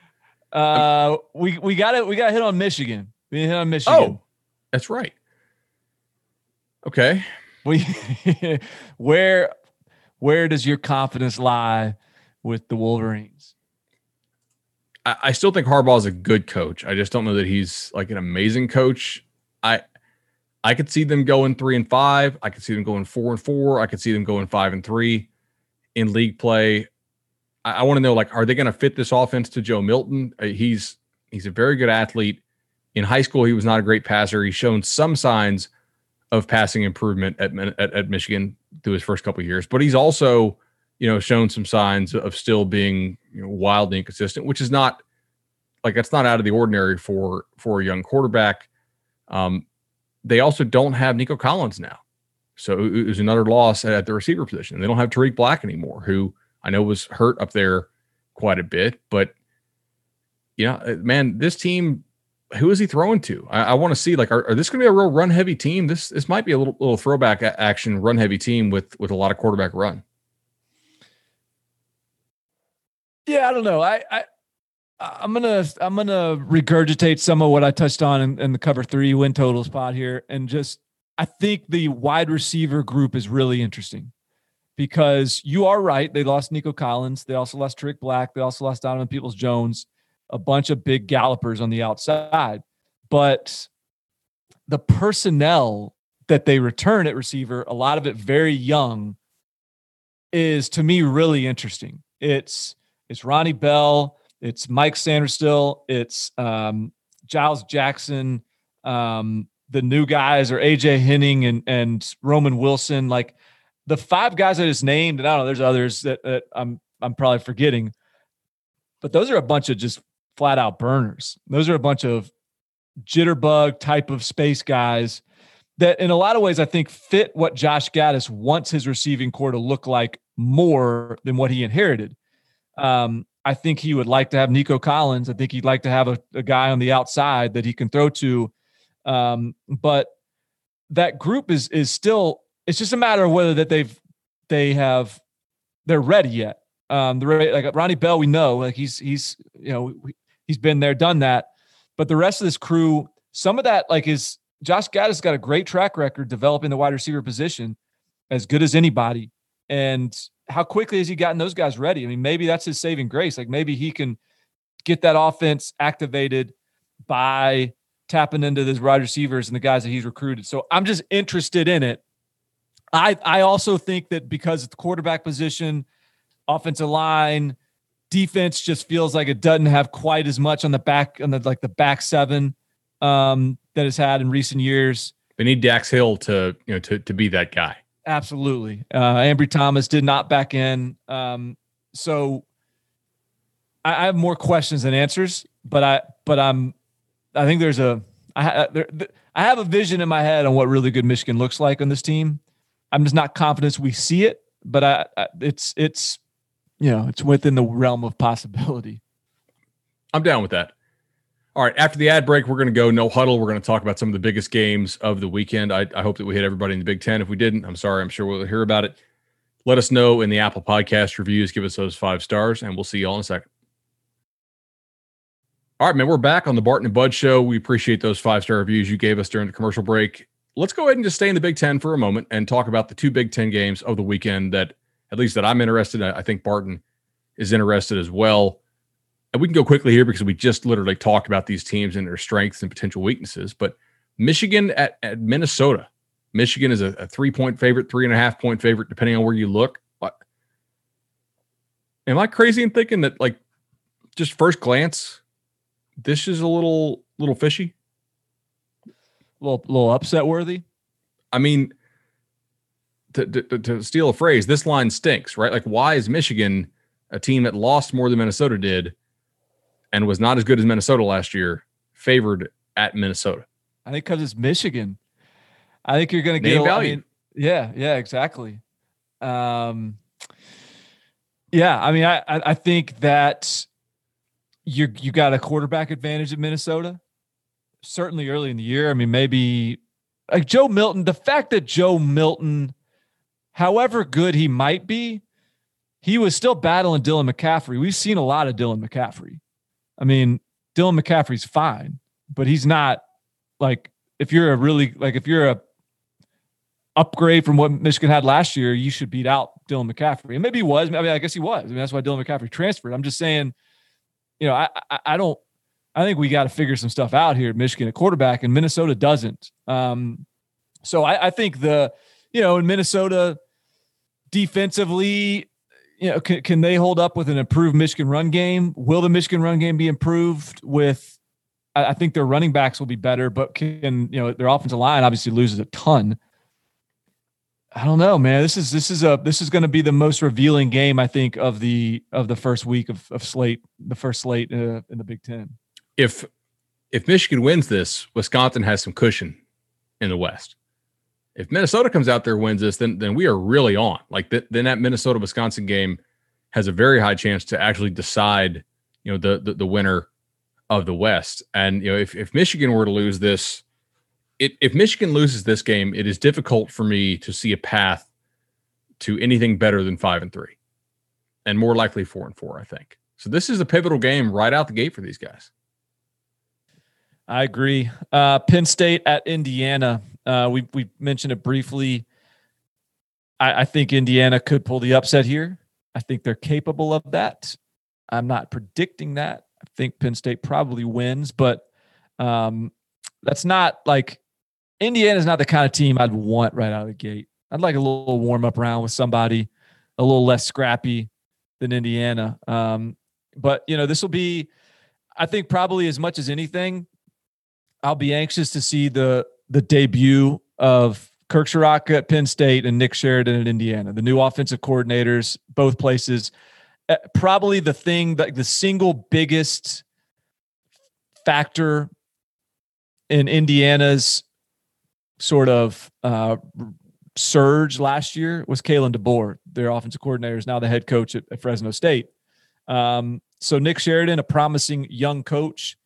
Uh, we we got it. We got hit on Michigan. We hit on Michigan. Oh, that's right. Okay. We *laughs* where where does your confidence lie with the Wolverines? I, I still think Harbaugh is a good coach. I just don't know that he's like an amazing coach. I I could see them going three and five. I could see them going four and four. I could see them going five and three in league play. I, I want to know like, are they going to fit this offense to Joe Milton? Uh, he's he's a very good athlete. In high school, he was not a great passer. He's shown some signs of passing improvement at at, at Michigan through his first couple years, but he's also you know shown some signs of still being you know, wildly inconsistent, which is not like that's not out of the ordinary for for a young quarterback. Um, they also don't have Nico Collins now, so it was another loss at the receiver position. They don't have Tarik Black anymore, who I know was hurt up there quite a bit, but yeah, uh, man, this team. Who is he throwing to? I, I want to see like, are, are this going to be a real run heavy team? This this might be a little little throwback action run heavy team with with a lot of quarterback run. Yeah, I don't know. I, I I'm gonna I'm gonna regurgitate some of what I touched on in, in, the cover three win total spot here, and just I think the wide receiver group is really interesting because you are right. They lost Nico Collins. They also lost Tarik Black. They also lost Donovan Peoples Jones. A bunch of big gallopers on the outside, but the personnel that they return at receiver, a lot of it very young, is to me really interesting. It's it's Ronnie Bell, it's Mike Sainristil, it's um, Giles Jackson, um, the new guys are AJ Henning and and Roman Wilson. Like the five guys I just named, and I don't know, there's others that, that I'm I'm probably forgetting, but those are a bunch of just flat out burners. Those are a bunch of jitterbug type of space guys that in a lot of ways I think fit what Josh Gattis wants his receiving corps to look like more than what he inherited. Um, I think he would like to have Nico Collins. I think he'd like to have a, a guy on the outside that he can throw to. Um, but that group is is still. It's just a matter of whether that they've they have they're ready yet. Um, the like Ronnie Bell, we know like he's he's you know he's been there, done that. But the rest of this crew, some of that like is Josh Gattis got a great track record developing the wide receiver position, as good as anybody, and how quickly has he gotten those guys ready? I mean, maybe that's his saving grace. Like maybe he can get that offense activated by tapping into those wide receivers and the guys that he's recruited. So I'm just interested in it. I I also think that because it's the quarterback position, offensive line, defense just feels like it doesn't have quite as much on the back on the like the back seven um, that it's had in recent years. They need Dax Hill to you know to to be that guy. Absolutely. Uh, Ambry Thomas did not back in. Um, so I, I, have more questions than answers, but I, but I'm, I think there's a, I, there, I have a vision in my head on what really good Michigan looks like on this team. I'm just not confident we see it, but I, I it's, it's, you know, it's within the realm of possibility. I'm down with that. All right, after the ad break, we're going to go no huddle. We're going to talk about some of the biggest games of the weekend. I, I hope that we hit everybody in the Big Ten. If we didn't, I'm sorry. I'm sure we'll hear about it. Let us know in the Apple Podcast reviews. Give us those five stars, and we'll see you all in a second. All right, man, we're back on the Barton and Bud show. We appreciate those five star reviews you gave us during the commercial break. Let's go ahead and just stay in the Big Ten for a moment and talk about the two Big Ten games of the weekend that, at least that I'm interested in. I think Barton is interested as well and we can go quickly here because we just literally talked about these teams and their strengths and potential weaknesses. But Michigan at, at Minnesota. Michigan is a, a, three point favorite, three and a half point favorite, depending on where you look. Am I crazy in thinking that, like, just first glance, this is a little little fishy? A little, little upset worthy? I mean, to, to, to steal a phrase, this line stinks, right? Like, why is Michigan a team that lost more than Minnesota did? and was not as good as Minnesota last year, favored at Minnesota. I think because it's Michigan. I think you're going to get a, value. I mean, yeah, yeah, exactly. Um, yeah, I mean, I I think that you you got a quarterback advantage in Minnesota. Certainly early in the year. I mean, maybe like Joe Milton. The fact that Joe Milton, however good he might be, he was still battling Dylan McCaffrey. We've seen a lot of Dylan McCaffrey. I mean, Dylan McCaffrey's fine, but he's not like if you're a really like if you're a upgrade from what Michigan had last year, you should beat out Dylan McCaffrey. And maybe he was. I mean, I guess he was. I mean, that's why Dylan McCaffrey transferred. I'm just saying, you know, I I, I don't. I think we got to figure some stuff out here at Michigan at quarterback, and Minnesota doesn't. Um, so I, I think the, you know, in Minnesota defensively, you know, can, can they hold up with an improved Michigan run game? Will the Michigan run game be improved with? I, I think their running backs will be better, but can you know their offensive line obviously loses a ton. I don't know, man. This is this is a this is going to be the most revealing game I think of the of the first week of, of slate, the first slate uh, in the Big Ten. If if Michigan wins this, Wisconsin has some cushion in the West if Minnesota comes out there wins this, then then we are really on. Like th- then that Minnesota Wisconsin game has a very high chance to actually decide, you know, the, the the, winner of the West. And you know, if if Michigan were to lose this, it if Michigan loses this game, it is difficult for me to see a path to anything better than five and three, and more likely four and four. I think so. This is a pivotal game right out the gate for these guys. I agree. Uh, Penn State at Indiana. Uh, we we mentioned it briefly. I, I think Indiana could pull the upset here. I think they're capable of that. I'm not predicting that. I think Penn State probably wins, but um, that's not like Indiana's not the kind of team I'd want right out of the gate. I'd like a little warm up round with somebody a little less scrappy than Indiana. Um, but you know, this will be, I think, probably as much as anything, I'll be anxious to see the the debut of Kirk Ciarrocca at Penn State and Nick Sheridan at Indiana, the new offensive coordinators, both places. Uh, probably the thing that the single biggest factor in Indiana's sort of uh, surge last year was Kalen DeBoer, their offensive coordinator, is now the head coach at, at Fresno State. Um, so Nick Sheridan, a promising young coach,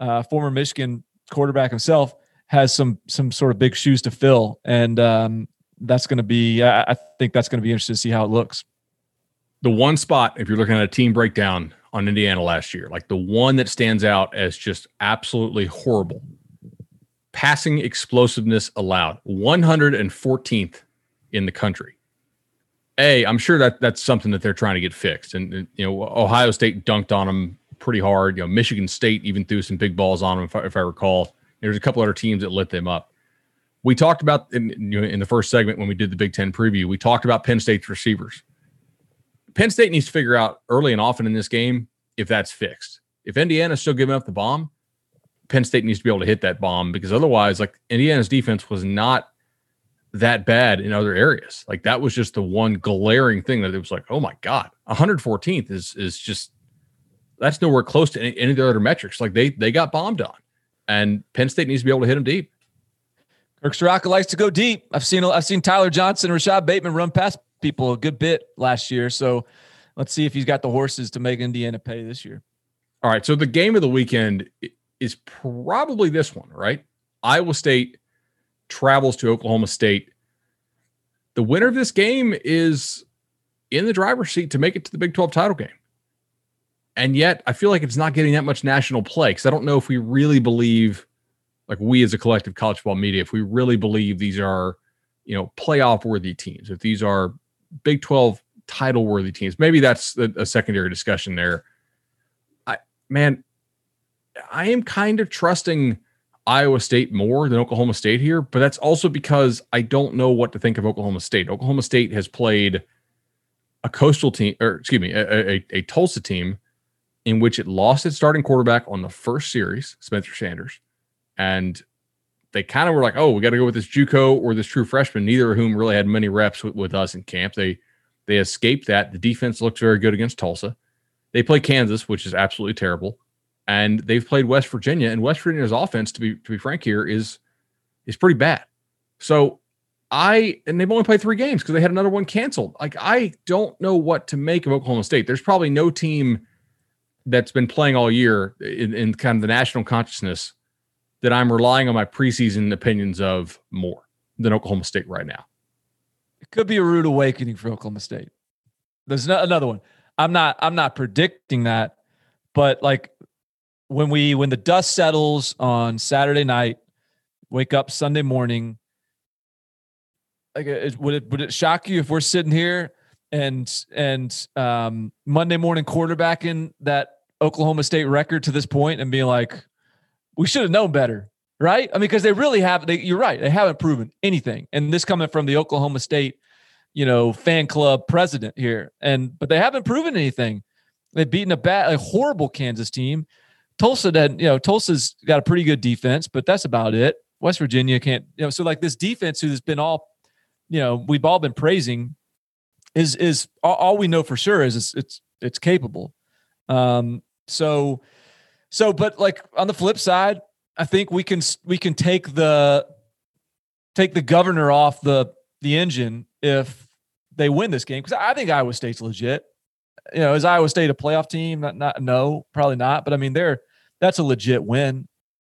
uh, former Michigan quarterback himself, has some some sort of big shoes to fill, and um, that's going to be. I, I think that's going to be interesting to see how it looks. The one spot, if you're looking at a team breakdown on Indiana last year, like the one that stands out as just absolutely horrible. Passing explosiveness allowed 114th in the country. A, I'm sure that that's something that they're trying to get fixed. And, and, you know, Ohio State dunked on them pretty hard. You know, Michigan State even threw some big balls on them, if I, if I recall. There's a couple other teams that lit them up. We talked about in, in the first segment when we did the Big Ten preview, we talked about Penn State's receivers. Penn State needs to figure out early and often in this game if that's fixed. If Indiana's still giving up the bomb, Penn State needs to be able to hit that bomb because otherwise, like Indiana's defense was not that bad in other areas. Like that was just the one glaring thing that it was like, oh my god, 114th is is just that's nowhere close to any, any of their other metrics. Like they they got bombed on and Penn State needs to be able to hit them deep. Kirk Ciarrocca likes to go deep. I've seen I've seen Tyler Johnson, Rashod Bateman run past people a good bit last year. So let's see if he's got the horses to make Indiana pay this year. All right. So the game of the weekend is probably this one, right? Iowa State travels to Oklahoma State. The winner of this game is in the driver's seat to make it to the Big 12 title game. And yet, I feel like it's not getting that much national play because I don't know if we really believe, like we as a collective college football media, if we really believe these are, you know, playoff worthy teams, if these are Big 12 title worthy teams. Maybe that's a, a secondary discussion there. I, man, I am kind of trusting Iowa State more than Oklahoma State here, but that's also because I don't know what to think of Oklahoma State. Oklahoma State has played a coastal team, or excuse me, a, a, a Tulsa team in which it lost its starting quarterback on the first series, Spencer Sanders, and they kind of were like, "Oh, we got to go with this JUCO or this true freshman." Neither of whom really had many reps with, with us in camp. They they escaped that. The defense looks very good against Tulsa. They play Kansas, which is absolutely terrible and they've played West Virginia, and West Virginia's offense, to be to be frank here, is is pretty bad. So I and they've only played three games because they had another one canceled. Like I don't know what to make of Oklahoma State. There's probably no team that's been playing all year in, in kind of the national consciousness that I'm relying on my preseason opinions of more than Oklahoma State right now. It could be a rude awakening for Oklahoma State. There's no, another one. I'm not I'm not predicting that, but like when we when the dust settles on Saturday night, wake up Sunday morning. Like, would it would it shock you if we're sitting here and and um, Monday morning quarterbacking that Oklahoma State record to this point and being like, we should have known better, right? I mean, because they really have. They, you're right; they haven't proven anything. And this coming from the Oklahoma State, you know, fan club president here, and but they haven't proven anything. They've beaten a bad, a horrible Kansas team. Tulsa that you know Tulsa's got a pretty good defense, but that's about it. West Virginia can't you know so like this defense who's been all you know we've all been praising is is all, all we know for sure is it's it's, it's capable. Um, so so but like on the flip side, I think we can we can take the take the governor off the the engine if they win this game because I think Iowa State's legit. You know, is Iowa State a playoff team? Not, not no, probably not. But I mean, they're that's a legit win.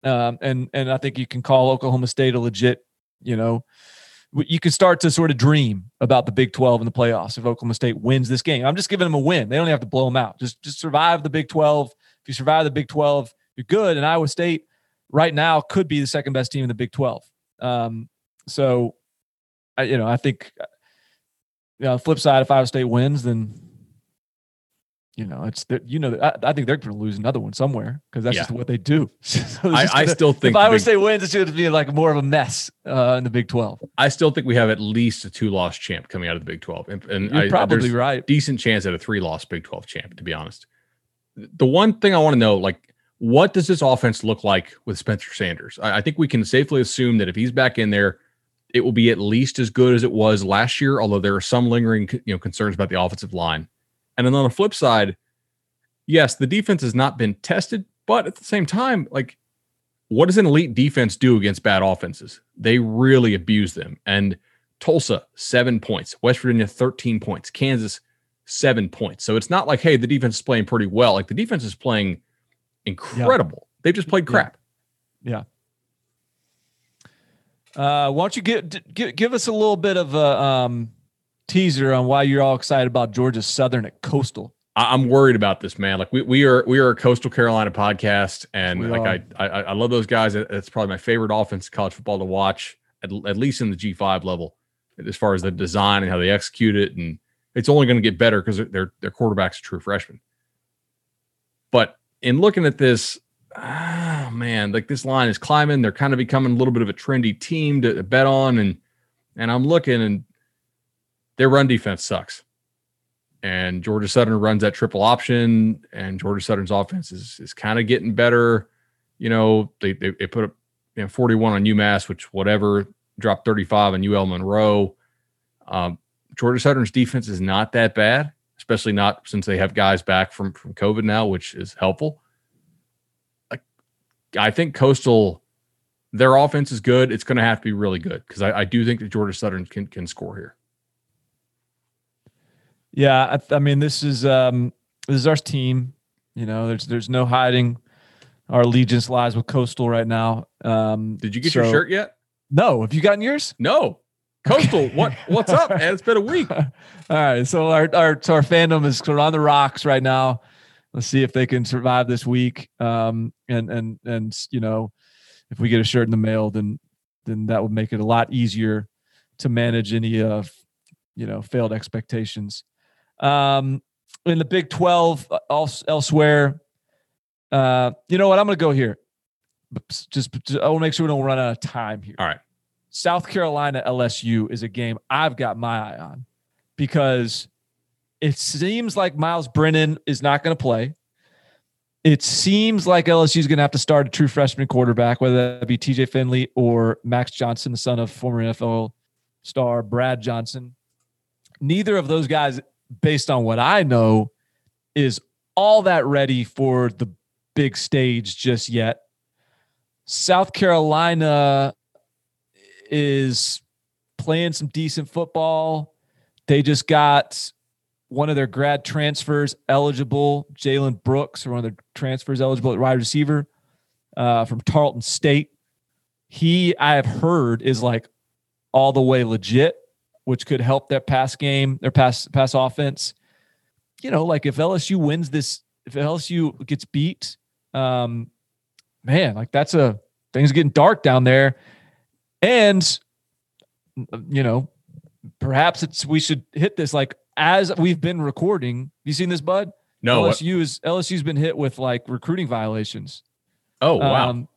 Um, and and I think you can call Oklahoma State a legit, you know, you can start to sort of dream about the Big 12 and the playoffs if Oklahoma State wins this game. I'm just giving them a win. They don't have to blow them out. Just just survive the Big 12. If you survive the Big 12, you're good. And Iowa State right now could be the second best team in the Big 12. Um, so, I, you know, I think, you know, flip side, if Iowa State wins, then you know, it's that you know, I, I think they're going to lose another one somewhere because that's yeah. just what they do. *laughs* so I, I still think if Iowa say wins, it's going to be like more of a mess uh, in the Big Twelve. I still think we have at least a two-loss champ coming out of the Big Twelve, and, and you're I, probably right. Decent chance at a three-loss Big Twelve champ, to be honest. The one thing I want to know, like, what does this offense look like with Spencer Sanders? I, I think we can safely assume that if he's back in there, it will be at least as good as it was last year. Although there are some lingering, you know, concerns about the offensive line. And then on the flip side, yes, the defense has not been tested, but at the same time, like, what does an elite defense do against bad offenses? They really abuse them. And Tulsa, seven points. West Virginia, 13 points. Kansas, seven points. So it's not like, hey, the defense is playing pretty well. Like the defense is playing incredible. Yeah. They've just played crap. Yeah. yeah. Uh, why don't you give, give give us a little bit of a um, teaser on why you're all excited about Georgia Southern at Coastal. I'm worried about this, man. Like we, we are we are a Coastal Carolina podcast, and we like I, I, I love those guys. It's probably my favorite offense college football to watch, at, at least in the G5 level, as far as the design and how they execute it, and it's only going to get better because their their quarterback's a true freshman. But in looking at this, ah, man, like this line is climbing. They're kind of becoming a little bit of a trendy team to bet on, and and I'm looking and their run defense sucks. And Georgia Southern runs that triple option, and Georgia Southern's offense is is kind of getting better. You know, they they, they put up you know, 41 on UMass, which whatever, dropped 35 on UL Monroe. Um, Georgia Southern's defense is not that bad, especially not since they have guys back from from COVID now, which is helpful. I, think Coastal, their offense is good. It's going to have to be really good because I, I do think that Georgia Southern can can score here. Yeah, I, I, mean, this is um, this is our team. You know, there's there's no hiding our allegiance lies with Coastal right now. Um, Did you get so, your shirt yet? No. Have you gotten yours? No. Coastal, what what's up, man? It's been a week. *laughs* All right, so our our so our fandom is sort of on the rocks right now. Let's see if they can survive this week. Um, and and and you know, if we get a shirt in the mail, then then that would make it a lot easier to manage any of you know failed expectations. Um, in the Big Twelve, uh, elsewhere, uh, you know what? I'm going to go here. Just, just I want to make sure we don't run out of time here. All right. South Carolina LSU is a game I've got my eye on because it seems like Miles Brennan is not going to play. It seems like LSU is going to have to start a true freshman quarterback, whether that be TJ Finley or Max Johnson, the son of former NFL star Brad Johnson. Neither of those guys, based on what I know, is all that ready for the big stage just yet. South Carolina is playing some decent football. They just got one of their grad transfers eligible, Jalen Brooks, or one of their transfers eligible at wide receiver uh, from Tarleton State. He, I have heard, is like all the way legit, which could help their pass game, their pass pass offense. You know, like if LSU wins this, if LSU gets beat, um, man, like that's a things getting dark down there. And you know, perhaps it's we should hit this like as we've been recording. You seen this, bud? No. LSU is LSU's been hit with like recruiting violations. Oh wow. Um,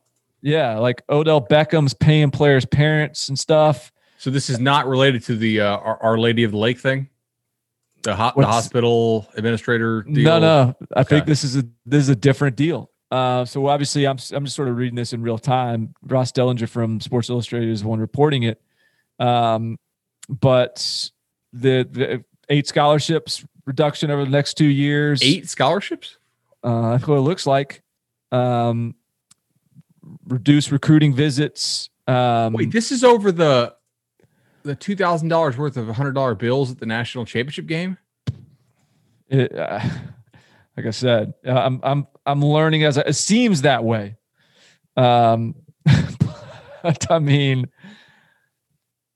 yeah, like Odell Beckham's paying players' parents and stuff. So this is not related to the uh, Our, Our Lady of the Lake thing. The, ho- the hospital administrator. Deal? No, no. I okay. think this is a this is a different deal. Uh, so obviously, I'm I'm just sort of reading this in real time. Ross Dellenger from Sports Illustrated is the one reporting it. Um, but the the eight scholarships reduction over the next two years. Eight scholarships. Uh, that's what it looks like. Um, reduce recruiting visits. Um, Wait, this is over the the two thousand dollars worth of hundred dollar bills at the national championship game. It, uh, like I said, uh, I'm I'm I'm learning as it seems that way. Um, *laughs* but I mean,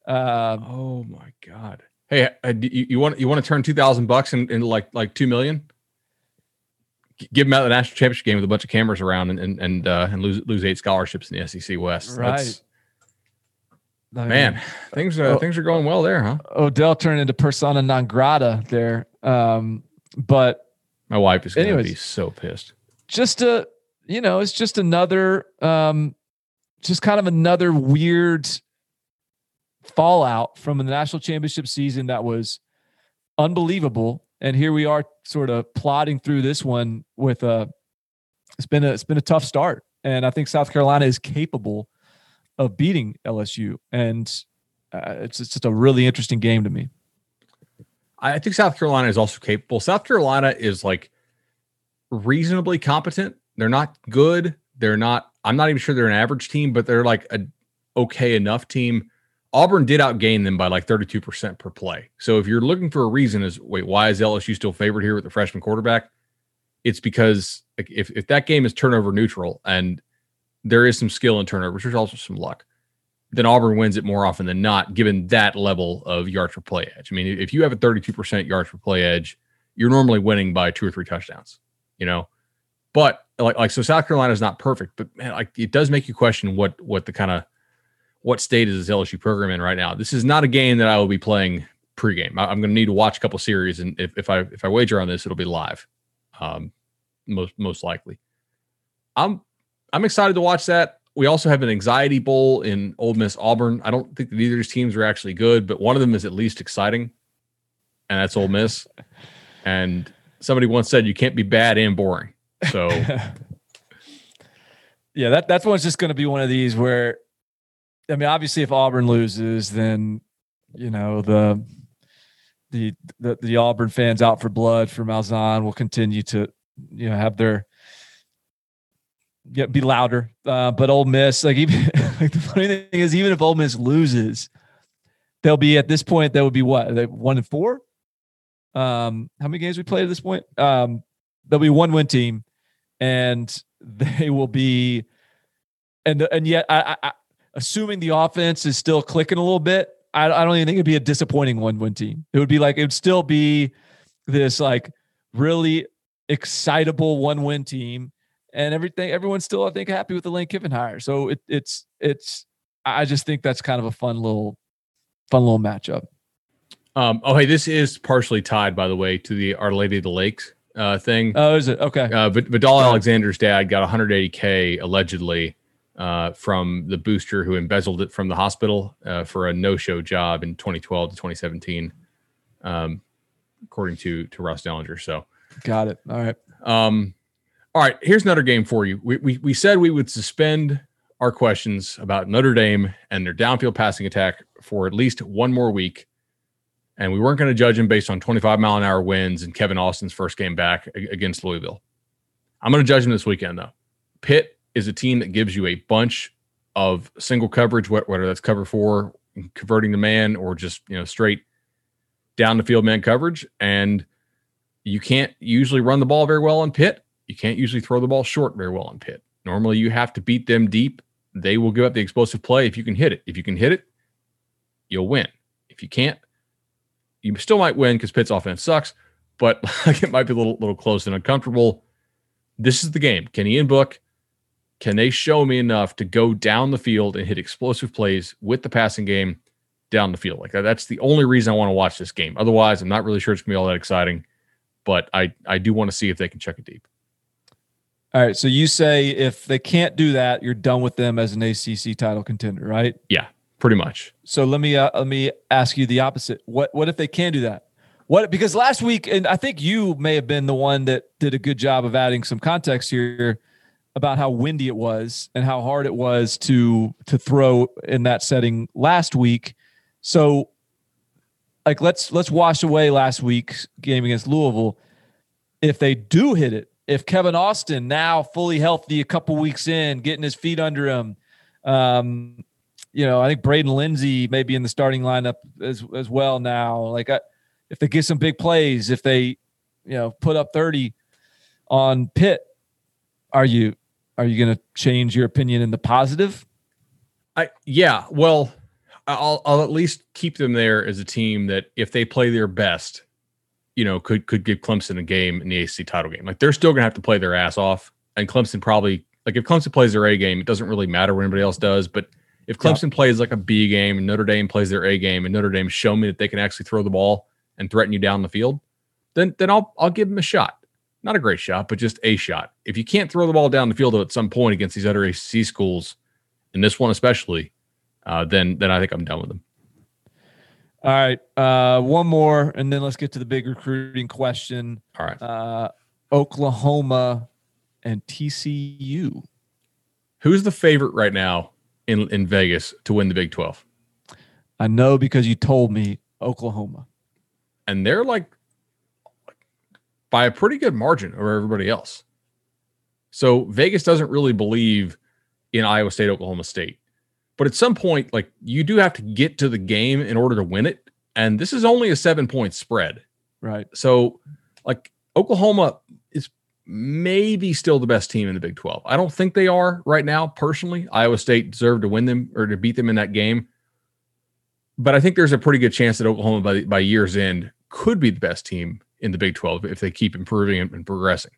uh, oh my god! Hey, uh, you, you, want you want to turn two thousand bucks into like like two million? Give them out the national championship game with a bunch of cameras around and and and, uh, and lose lose eight scholarships in the SEC West. Right. That's, I mean, Man, things are oh, things are going well there, huh? Odell turned into persona non grata there. Um, but my wife is going to be so pissed. Just a, you know, it's just another, um, just kind of another weird fallout from the national championship season that was unbelievable. And here we are, sort of plodding through this one with a. It's been a it's been a tough start, and I think South Carolina is capable of beating LSU, and uh, it's, it's just a really interesting game to me. I think South Carolina is also capable. South Carolina is like reasonably competent. They're not good. They're not. I'm not even sure they're an average team, but they're like a okay enough team. Auburn did outgain them by like 32% per play. So if you're looking for a reason, is wait, why is LSU still favored here with the freshman quarterback? It's because if if that game is turnover neutral and there is some skill in turnovers, there's also some luck then Auburn wins it more often than not, given that level of yards per play edge. I mean, if you have a 32% yards per play edge, you're normally winning by two or three touchdowns, you know. But like like so South Carolina is not perfect, but man, like it does make you question what what the kind of what state is this LSU program in right now. This is not a game that I will be playing pregame. I, am going to need to watch a couple series, and if, if I if I wager on this, it'll be live, um, most most likely. I'm I'm excited to watch that we also have an anxiety bowl in Ole Miss Auburn. I don't think that either of these teams are actually good, but one of them is at least exciting, and that's Ole Miss. *laughs* and somebody once said you can't be bad and boring. So, *laughs* yeah, that that's one's just going to be one of these where, I mean, obviously, if Auburn loses, then you know the the the, the Auburn fans out for blood for Malzahn will continue to you know have their yeah, be louder. Uh, but Ole Miss, like even *laughs* like the funny thing is, even if Ole Miss loses, they'll be at this point. That would be what they one and four. Um, how many games we played at this point? Um, they'll be one win team, and *laughs* they will be, and and yet, I, I assuming the offense is still clicking a little bit, I, I don't even think it'd be a disappointing one-win team. It would be like it would still be this like really excitable one-win team, and everything. Everyone's still, I think, happy with the Lane Kiffin hire. So it, it's it's. I just think that's kind of a fun little, fun little matchup. Um, oh, hey, this is partially tied, by the way, to the Our Lady of the Lakes uh, thing. Oh, is it okay? Uh, Vadal Alexander's dad got 180k allegedly uh, from the booster who embezzled it from the hospital uh, for a no-show job in 2012 to 2017, um, according to to Ross Dellenger. So, got it. All right. Um, all right. Here's another game for you. We, we we said we would suspend our questions about Notre Dame and their downfield passing attack for at least one more week and we weren't going to judge them based on 25 mile an hour winds and Kevin Austin's first game back against Louisville. I'm going to judge them this weekend, though. Pitt is a team that gives you a bunch of single coverage, whether that's cover four, converting the man, or just you know straight down the field man coverage. And you can't usually run the ball very well on Pitt. You can't usually throw the ball short very well on Pitt. Normally, you have to beat them deep. They will give up the explosive play if you can hit it. If you can hit it, you'll win. If you can't, you still might win because Pitt's offense sucks, but *laughs* it might be a little little close and uncomfortable. This is the game. Can Ian Book? Can they show me enough to go down the field and hit explosive plays with the passing game down the field? Like that's the only reason I want to watch this game. Otherwise, I'm not really sure it's gonna be all that exciting. But I I do want to see if they can check it deep. All right. So you say if they can't do that, you're done with them as an ACC title contender, right? Yeah pretty much. So let me uh, let me ask you the opposite. What what if they can do that? What because last week and I think you may have been the one that did a good job of adding some context here about how windy it was and how hard it was to to throw in that setting last week. So like let's let's wash away last week's game against Louisville. If they do hit it, if Kevin Austin now fully healthy a couple weeks in, getting his feet under him, um, you know, I think Braden Lenzy may be in the starting lineup as as well now. Like, I, if they get some big plays, if they, you know, put up thirty on Pitt, are you are you going to change your opinion in the positive? I yeah, well, I'll I'll at least keep them there as a team that if they play their best, you know, could could give Clemson a game in the ACC title game. Like they're still going to have to play their ass off, and Clemson probably like if Clemson plays their A game, it doesn't really matter what anybody else does, but if Clemson yep. plays like a B game and Notre Dame plays their A game and Notre Dame show me that they can actually throw the ball and threaten you down the field, then then I'll I'll give them a shot. Not a great shot, but just a shot. If you can't throw the ball down the field at some point against these other ACC schools, and this one especially, uh, then then I think I'm done with them. All right, uh, one more, and then let's get to the big recruiting question. All right, uh, Oklahoma and TCU. Who's the favorite right now in in Vegas to win the Big 12? I know because you told me Oklahoma. And they're like by a pretty good margin over everybody else. So Vegas doesn't really believe in Iowa State, Oklahoma State. But at some point, like you do have to get to the game in order to win it. And this is only a seven point spread. Right. So, like Oklahoma is maybe still the best team in the Big 12. I don't think they are right now, personally. Iowa State deserved to win them or to beat them in that game. But I think there's a pretty good chance that Oklahoma, by, by year's end, could be the best team in the Big 12 if they keep improving and, and progressing.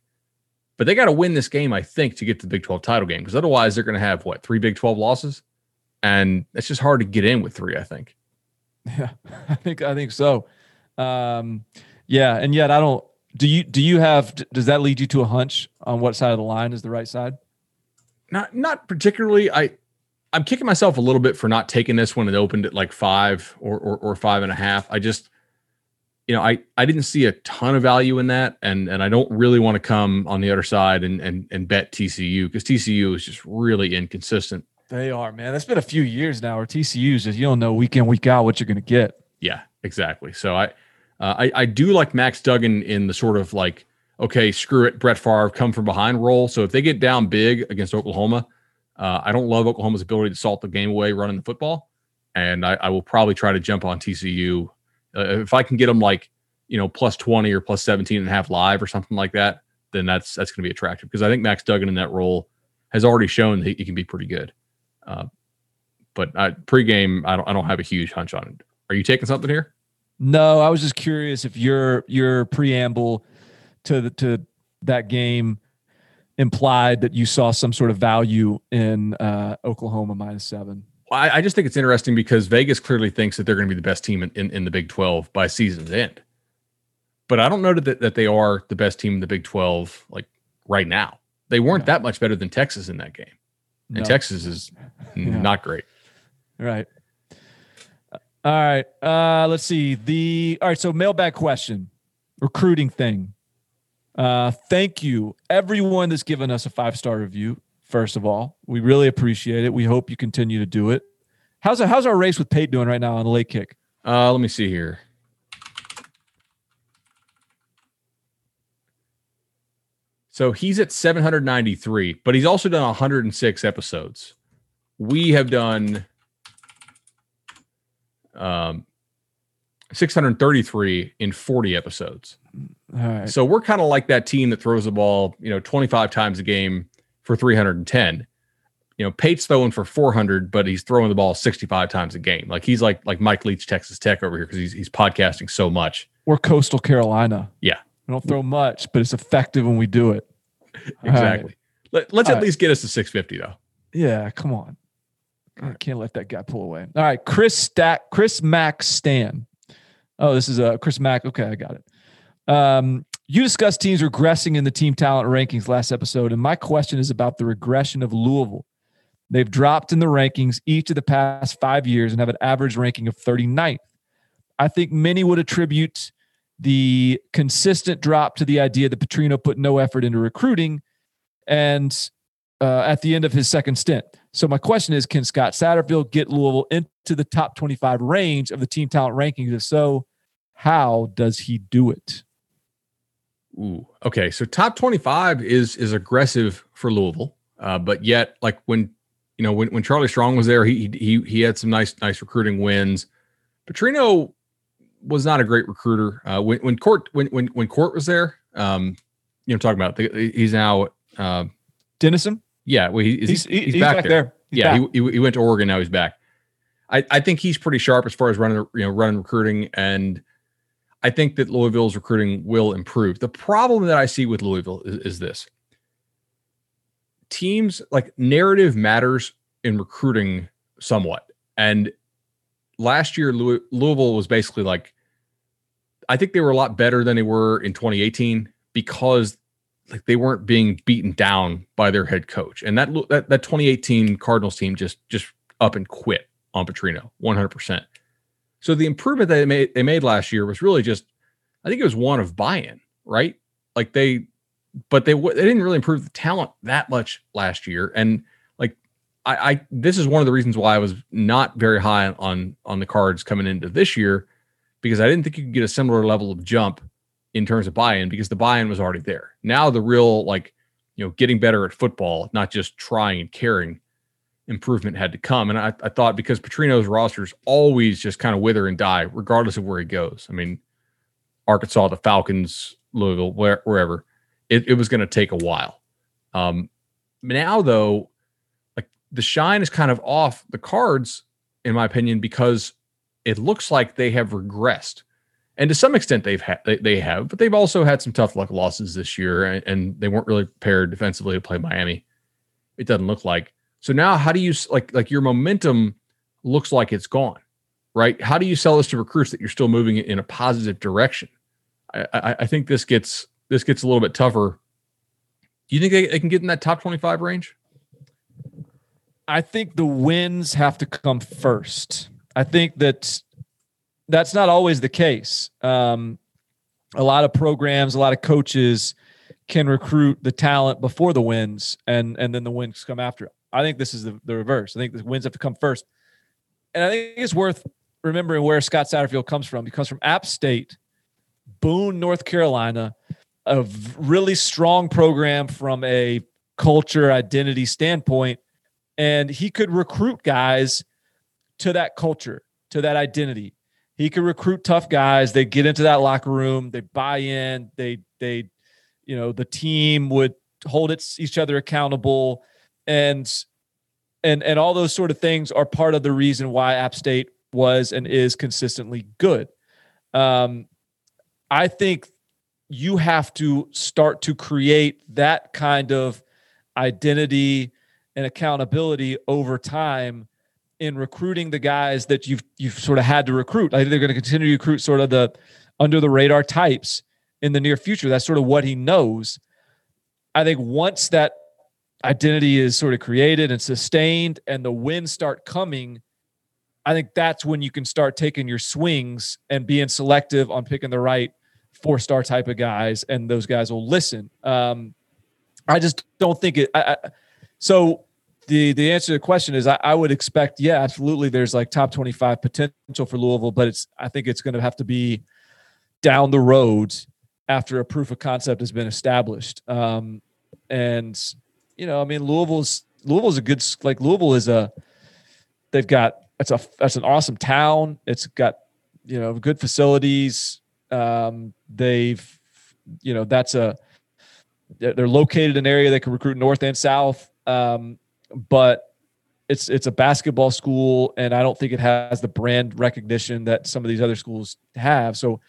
But they got to win this game, I think, to get to the Big 12 title game because otherwise they're going to have what, three Big 12 losses? And it's just hard to get in with three, I think. *laughs* Yeah, I think I think so. Um, yeah, and yet I don't do you do you have does that lead you to a hunch on what side of the line is the right side? Not not particularly. I I'm kicking myself a little bit for not taking this when it opened at like five or, or, or five and a half. I just, you know, I, I didn't see a ton of value in that. And, and I don't really want to come on the other side and, and, and bet TCU because TCU is just really inconsistent. They are, man. That's been a few years now where TCU is you don't know week in, week out what you're going to get. Yeah, exactly. So I, uh, I, I do like Max Duggan in the sort of like, okay, screw it, Brett Favre, come from behind role. So if they get down big against Oklahoma, uh, I don't love Oklahoma's ability to salt the game away running the football. And I, I will probably try to jump on TCU. Uh, if I can get them like, you know, plus 20 or plus 17 and a half live or something like that, then that's that's going to be attractive because I think Max Duggan in that role has already shown that he, he can be pretty good. Uh, but uh, pregame, I don't I don't have a huge hunch on it. Are you taking something here? No, I was just curious if your your preamble to the to that game implied that you saw some sort of value in uh, Oklahoma minus seven. I, I, just think it's interesting because Vegas clearly thinks that they're going to be the best team in, in, in, the Big 12 by season's end. But I don't know that, that they are the best team in the Big 12 like right now. They weren't yeah. that much better than Texas in that game. And. Texas is *laughs* not great. Right. All right. Uh, let's see. The all right. So mailbag question, recruiting thing. Uh, thank you, everyone that's given us a five star review. First of all, we really appreciate it. We hope you continue to do it. How's how's our race with Pate doing right now on the late kick? Uh, let me see here. So he's at 793, but he's also done 106 episodes. We have done um, 633 in 40 episodes. So we're kind of like that team that throws the ball, you know, 25 times a game for 310. You know, Pate's throwing for 400, but he's throwing the ball 65 times a game. Like he's like like Mike Leach, Texas Tech over here because he's he's podcasting so much. We're Coastal Carolina. Yeah, we don't throw much, but it's effective when we do it. exactly. Right. Let, us at right. least get us to 650 though. Yeah, come on. I can't let that guy pull away. All right, Chris Stack, Chris Mack Stan. Oh, this is a uh, Chris Mack. Okay, I got it. Um, you discussed teams regressing in the team talent rankings last episode, and my question is about the regression of Louisville. They've dropped in the rankings each of the past five years and have an average ranking of 39th. I think many would attribute the consistent drop to the idea that Petrino put no effort into recruiting and uh, at the end of his second stint. So my question is, can Scott Satterfield get Louisville into the top 25 range of the team talent rankings? If so, how does he do it? Ooh, okay. So top 25 is is aggressive for Louisville. Uh, but yet, like when you know, when, when Charlie Strong was there, he he he had some nice nice recruiting wins. Petrino was not a great recruiter. Uh, when when Cort when when when Cort was there, um, you know, talking about the, he's now uh, Dennison. Yeah, well, he, he's, he's, he's, back, back, there. there. yeah, back. He, he went to Oregon. Now he's back. I, I think he's pretty sharp as far as running you know running recruiting and I think that Louisville's recruiting will improve. The problem that I see with Louisville is, is this teams like narrative matters in recruiting somewhat. And last year, Louisville was basically like, I think they were a lot better than they were in 2018 because like they weren't being beaten down by their head coach. And that that, that 2018 Cardinals team just just up and quit on Petrino 100%. So the improvement that they made they made last year was really just, I think it was one of buy-in, right? Like they, but they they didn't really improve the talent that much last year, and I, I this is one of the reasons why I was not very high on on the cards coming into this year because I didn't think you could get a similar level of jump in terms of buy-in because the buy-in was already there. Now the real like you know getting better at football, not just trying and caring improvement had to come. And I, I thought because Petrino's rosters always just kind of wither and die, regardless of where he goes. I mean, Arkansas, the Falcons, Louisville, where, wherever, it, it was going to take a while. Um, now, though, the shine is kind of off the cards, in my opinion, because it looks like they have regressed. And to some extent, they've they, they have, but they've also had some tough luck losses this year, and, and they weren't really prepared defensively to play Miami. It doesn't look like. So now how do you like like your momentum looks like it's gone, right? How do you sell this to recruits that you're still moving in a positive direction? I, I, I think this gets this gets a little bit tougher. Do you think they, they can get in that top 25 range? I think the wins have to come first. I think that that's not always the case. Um, a lot of programs, a lot of coaches can recruit the talent before the wins, and and then the wins come after. I think this is the, the reverse. I think the wins have to come first. And I think it's worth remembering where Scott Satterfield comes from. He comes from App State, Boone, North Carolina, a really strong program from a culture identity standpoint. And he could recruit guys to that culture, to that identity. He could recruit tough guys. They get into that locker room, they buy in, they they you know the team would hold its, each other accountable and and and all those sort of things are part of the reason why App State was and is consistently good. Um, I think you have to start to create that kind of identity and accountability over time in recruiting the guys that you've you've sort of had to recruit. I think they're going to continue to recruit sort of the under the radar types in the near future. That's sort of what he knows. I think once that identity is sort of created and sustained and the wins start coming, I think that's when you can start taking your swings and being selective on picking the right four star type of guys, and those guys will listen. Um, I just don't think it. I, I, so the the answer to the question is I, I, would expect yeah absolutely there's like top 25 potential for louisville but it's i think it's going to have to be down the road after a proof of concept has been established. Um, and you know i mean louisville's louisville's a good like louisville is a they've got that's a that's an awesome town. It's got you know good facilities. Um, they've you know that's a they're located in an area that can recruit north and south um, but it's it's a basketball school, and I don't think it has the brand recognition that some of these other schools have. So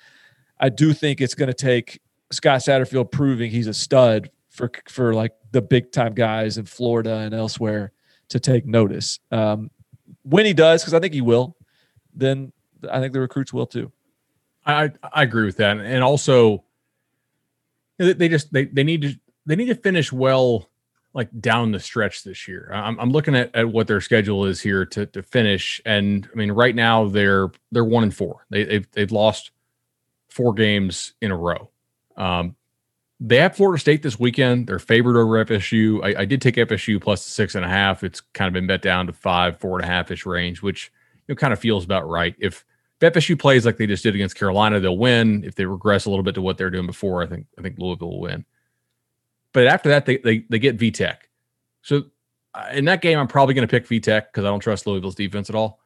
I do think it's going to take Scott Satterfield proving he's a stud for for like the big time guys in Florida and elsewhere to take notice. Um, when he does, because I think he will, then I think the recruits will too. I I agree with that, and also they just they they need to they need to finish well like down the stretch this year. I'm, I'm looking at, at what their schedule is here to, to finish. And I mean, right now they're, they're one and four. They, they've, they've lost four games in a row. Um, they have Florida State this weekend. They're favored over FSU. I, I, did take FSU plus six and a half. It's kind of been bet down to five, four and a half ish range, which you know kind of feels about right. If, if FSU plays like they just did against Carolina, they'll win. If they regress a little bit to what they're doing before, I think I think Louisville will win. But after that, they they, they get VTech. So uh, in that game, I'm probably going to pick VTech because I don't trust Louisville's defense at all.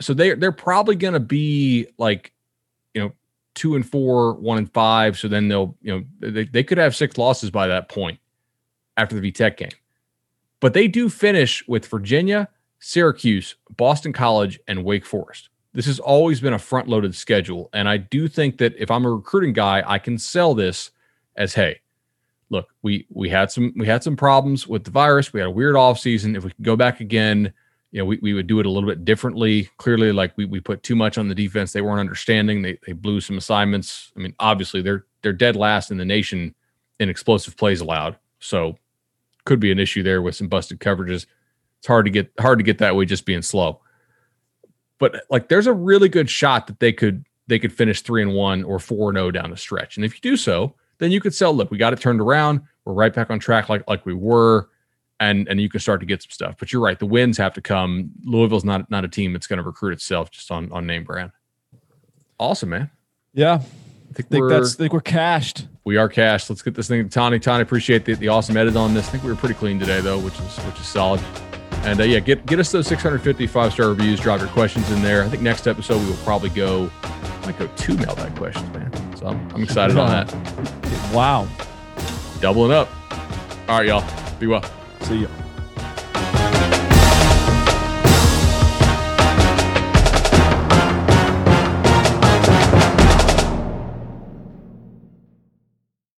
So they they're probably going to be like, you know, two and four, one and five. So then they'll you know they they could have six losses by that point after the VTech game. But they do finish with Virginia, Syracuse, Boston College, and Wake Forest. This has always been a front loaded schedule. And I do think that if I'm a recruiting guy, I can sell this as hey, look, we we had some we had some problems with the virus. We had a weird off season. If we could go back again, you know, we, we would do it a little bit differently. Clearly, like we, we put too much on the defense. They weren't understanding. They they blew some assignments. I mean, obviously they're they're dead last in the nation in explosive plays allowed. So could be an issue there with some busted coverages. It's hard to get hard to get that way just being slow. But like there's a really good shot that they could they could finish three and one or four and oh down the stretch. And if you do so, then you could sell. Look, we got it turned around. We're right back on track like like we were, and and you can start to get some stuff. But you're right, the wins have to come. Louisville's not not a team that's going to recruit itself just on on name brand. Awesome, man. Yeah, I think, think that's I think we're cashed. We are cashed. Let's get this thing. Tony, Tony, appreciate the, the awesome edit on this. I think we were pretty clean today though, which is which is solid. And uh, yeah, get get us those 650 five star reviews. Drop your questions in there. I think next episode we will probably go I might go two mailbag questions, man. So I'm, I'm excited on that. *laughs* Wow. Doubling up. All right, y'all. Be well. See you.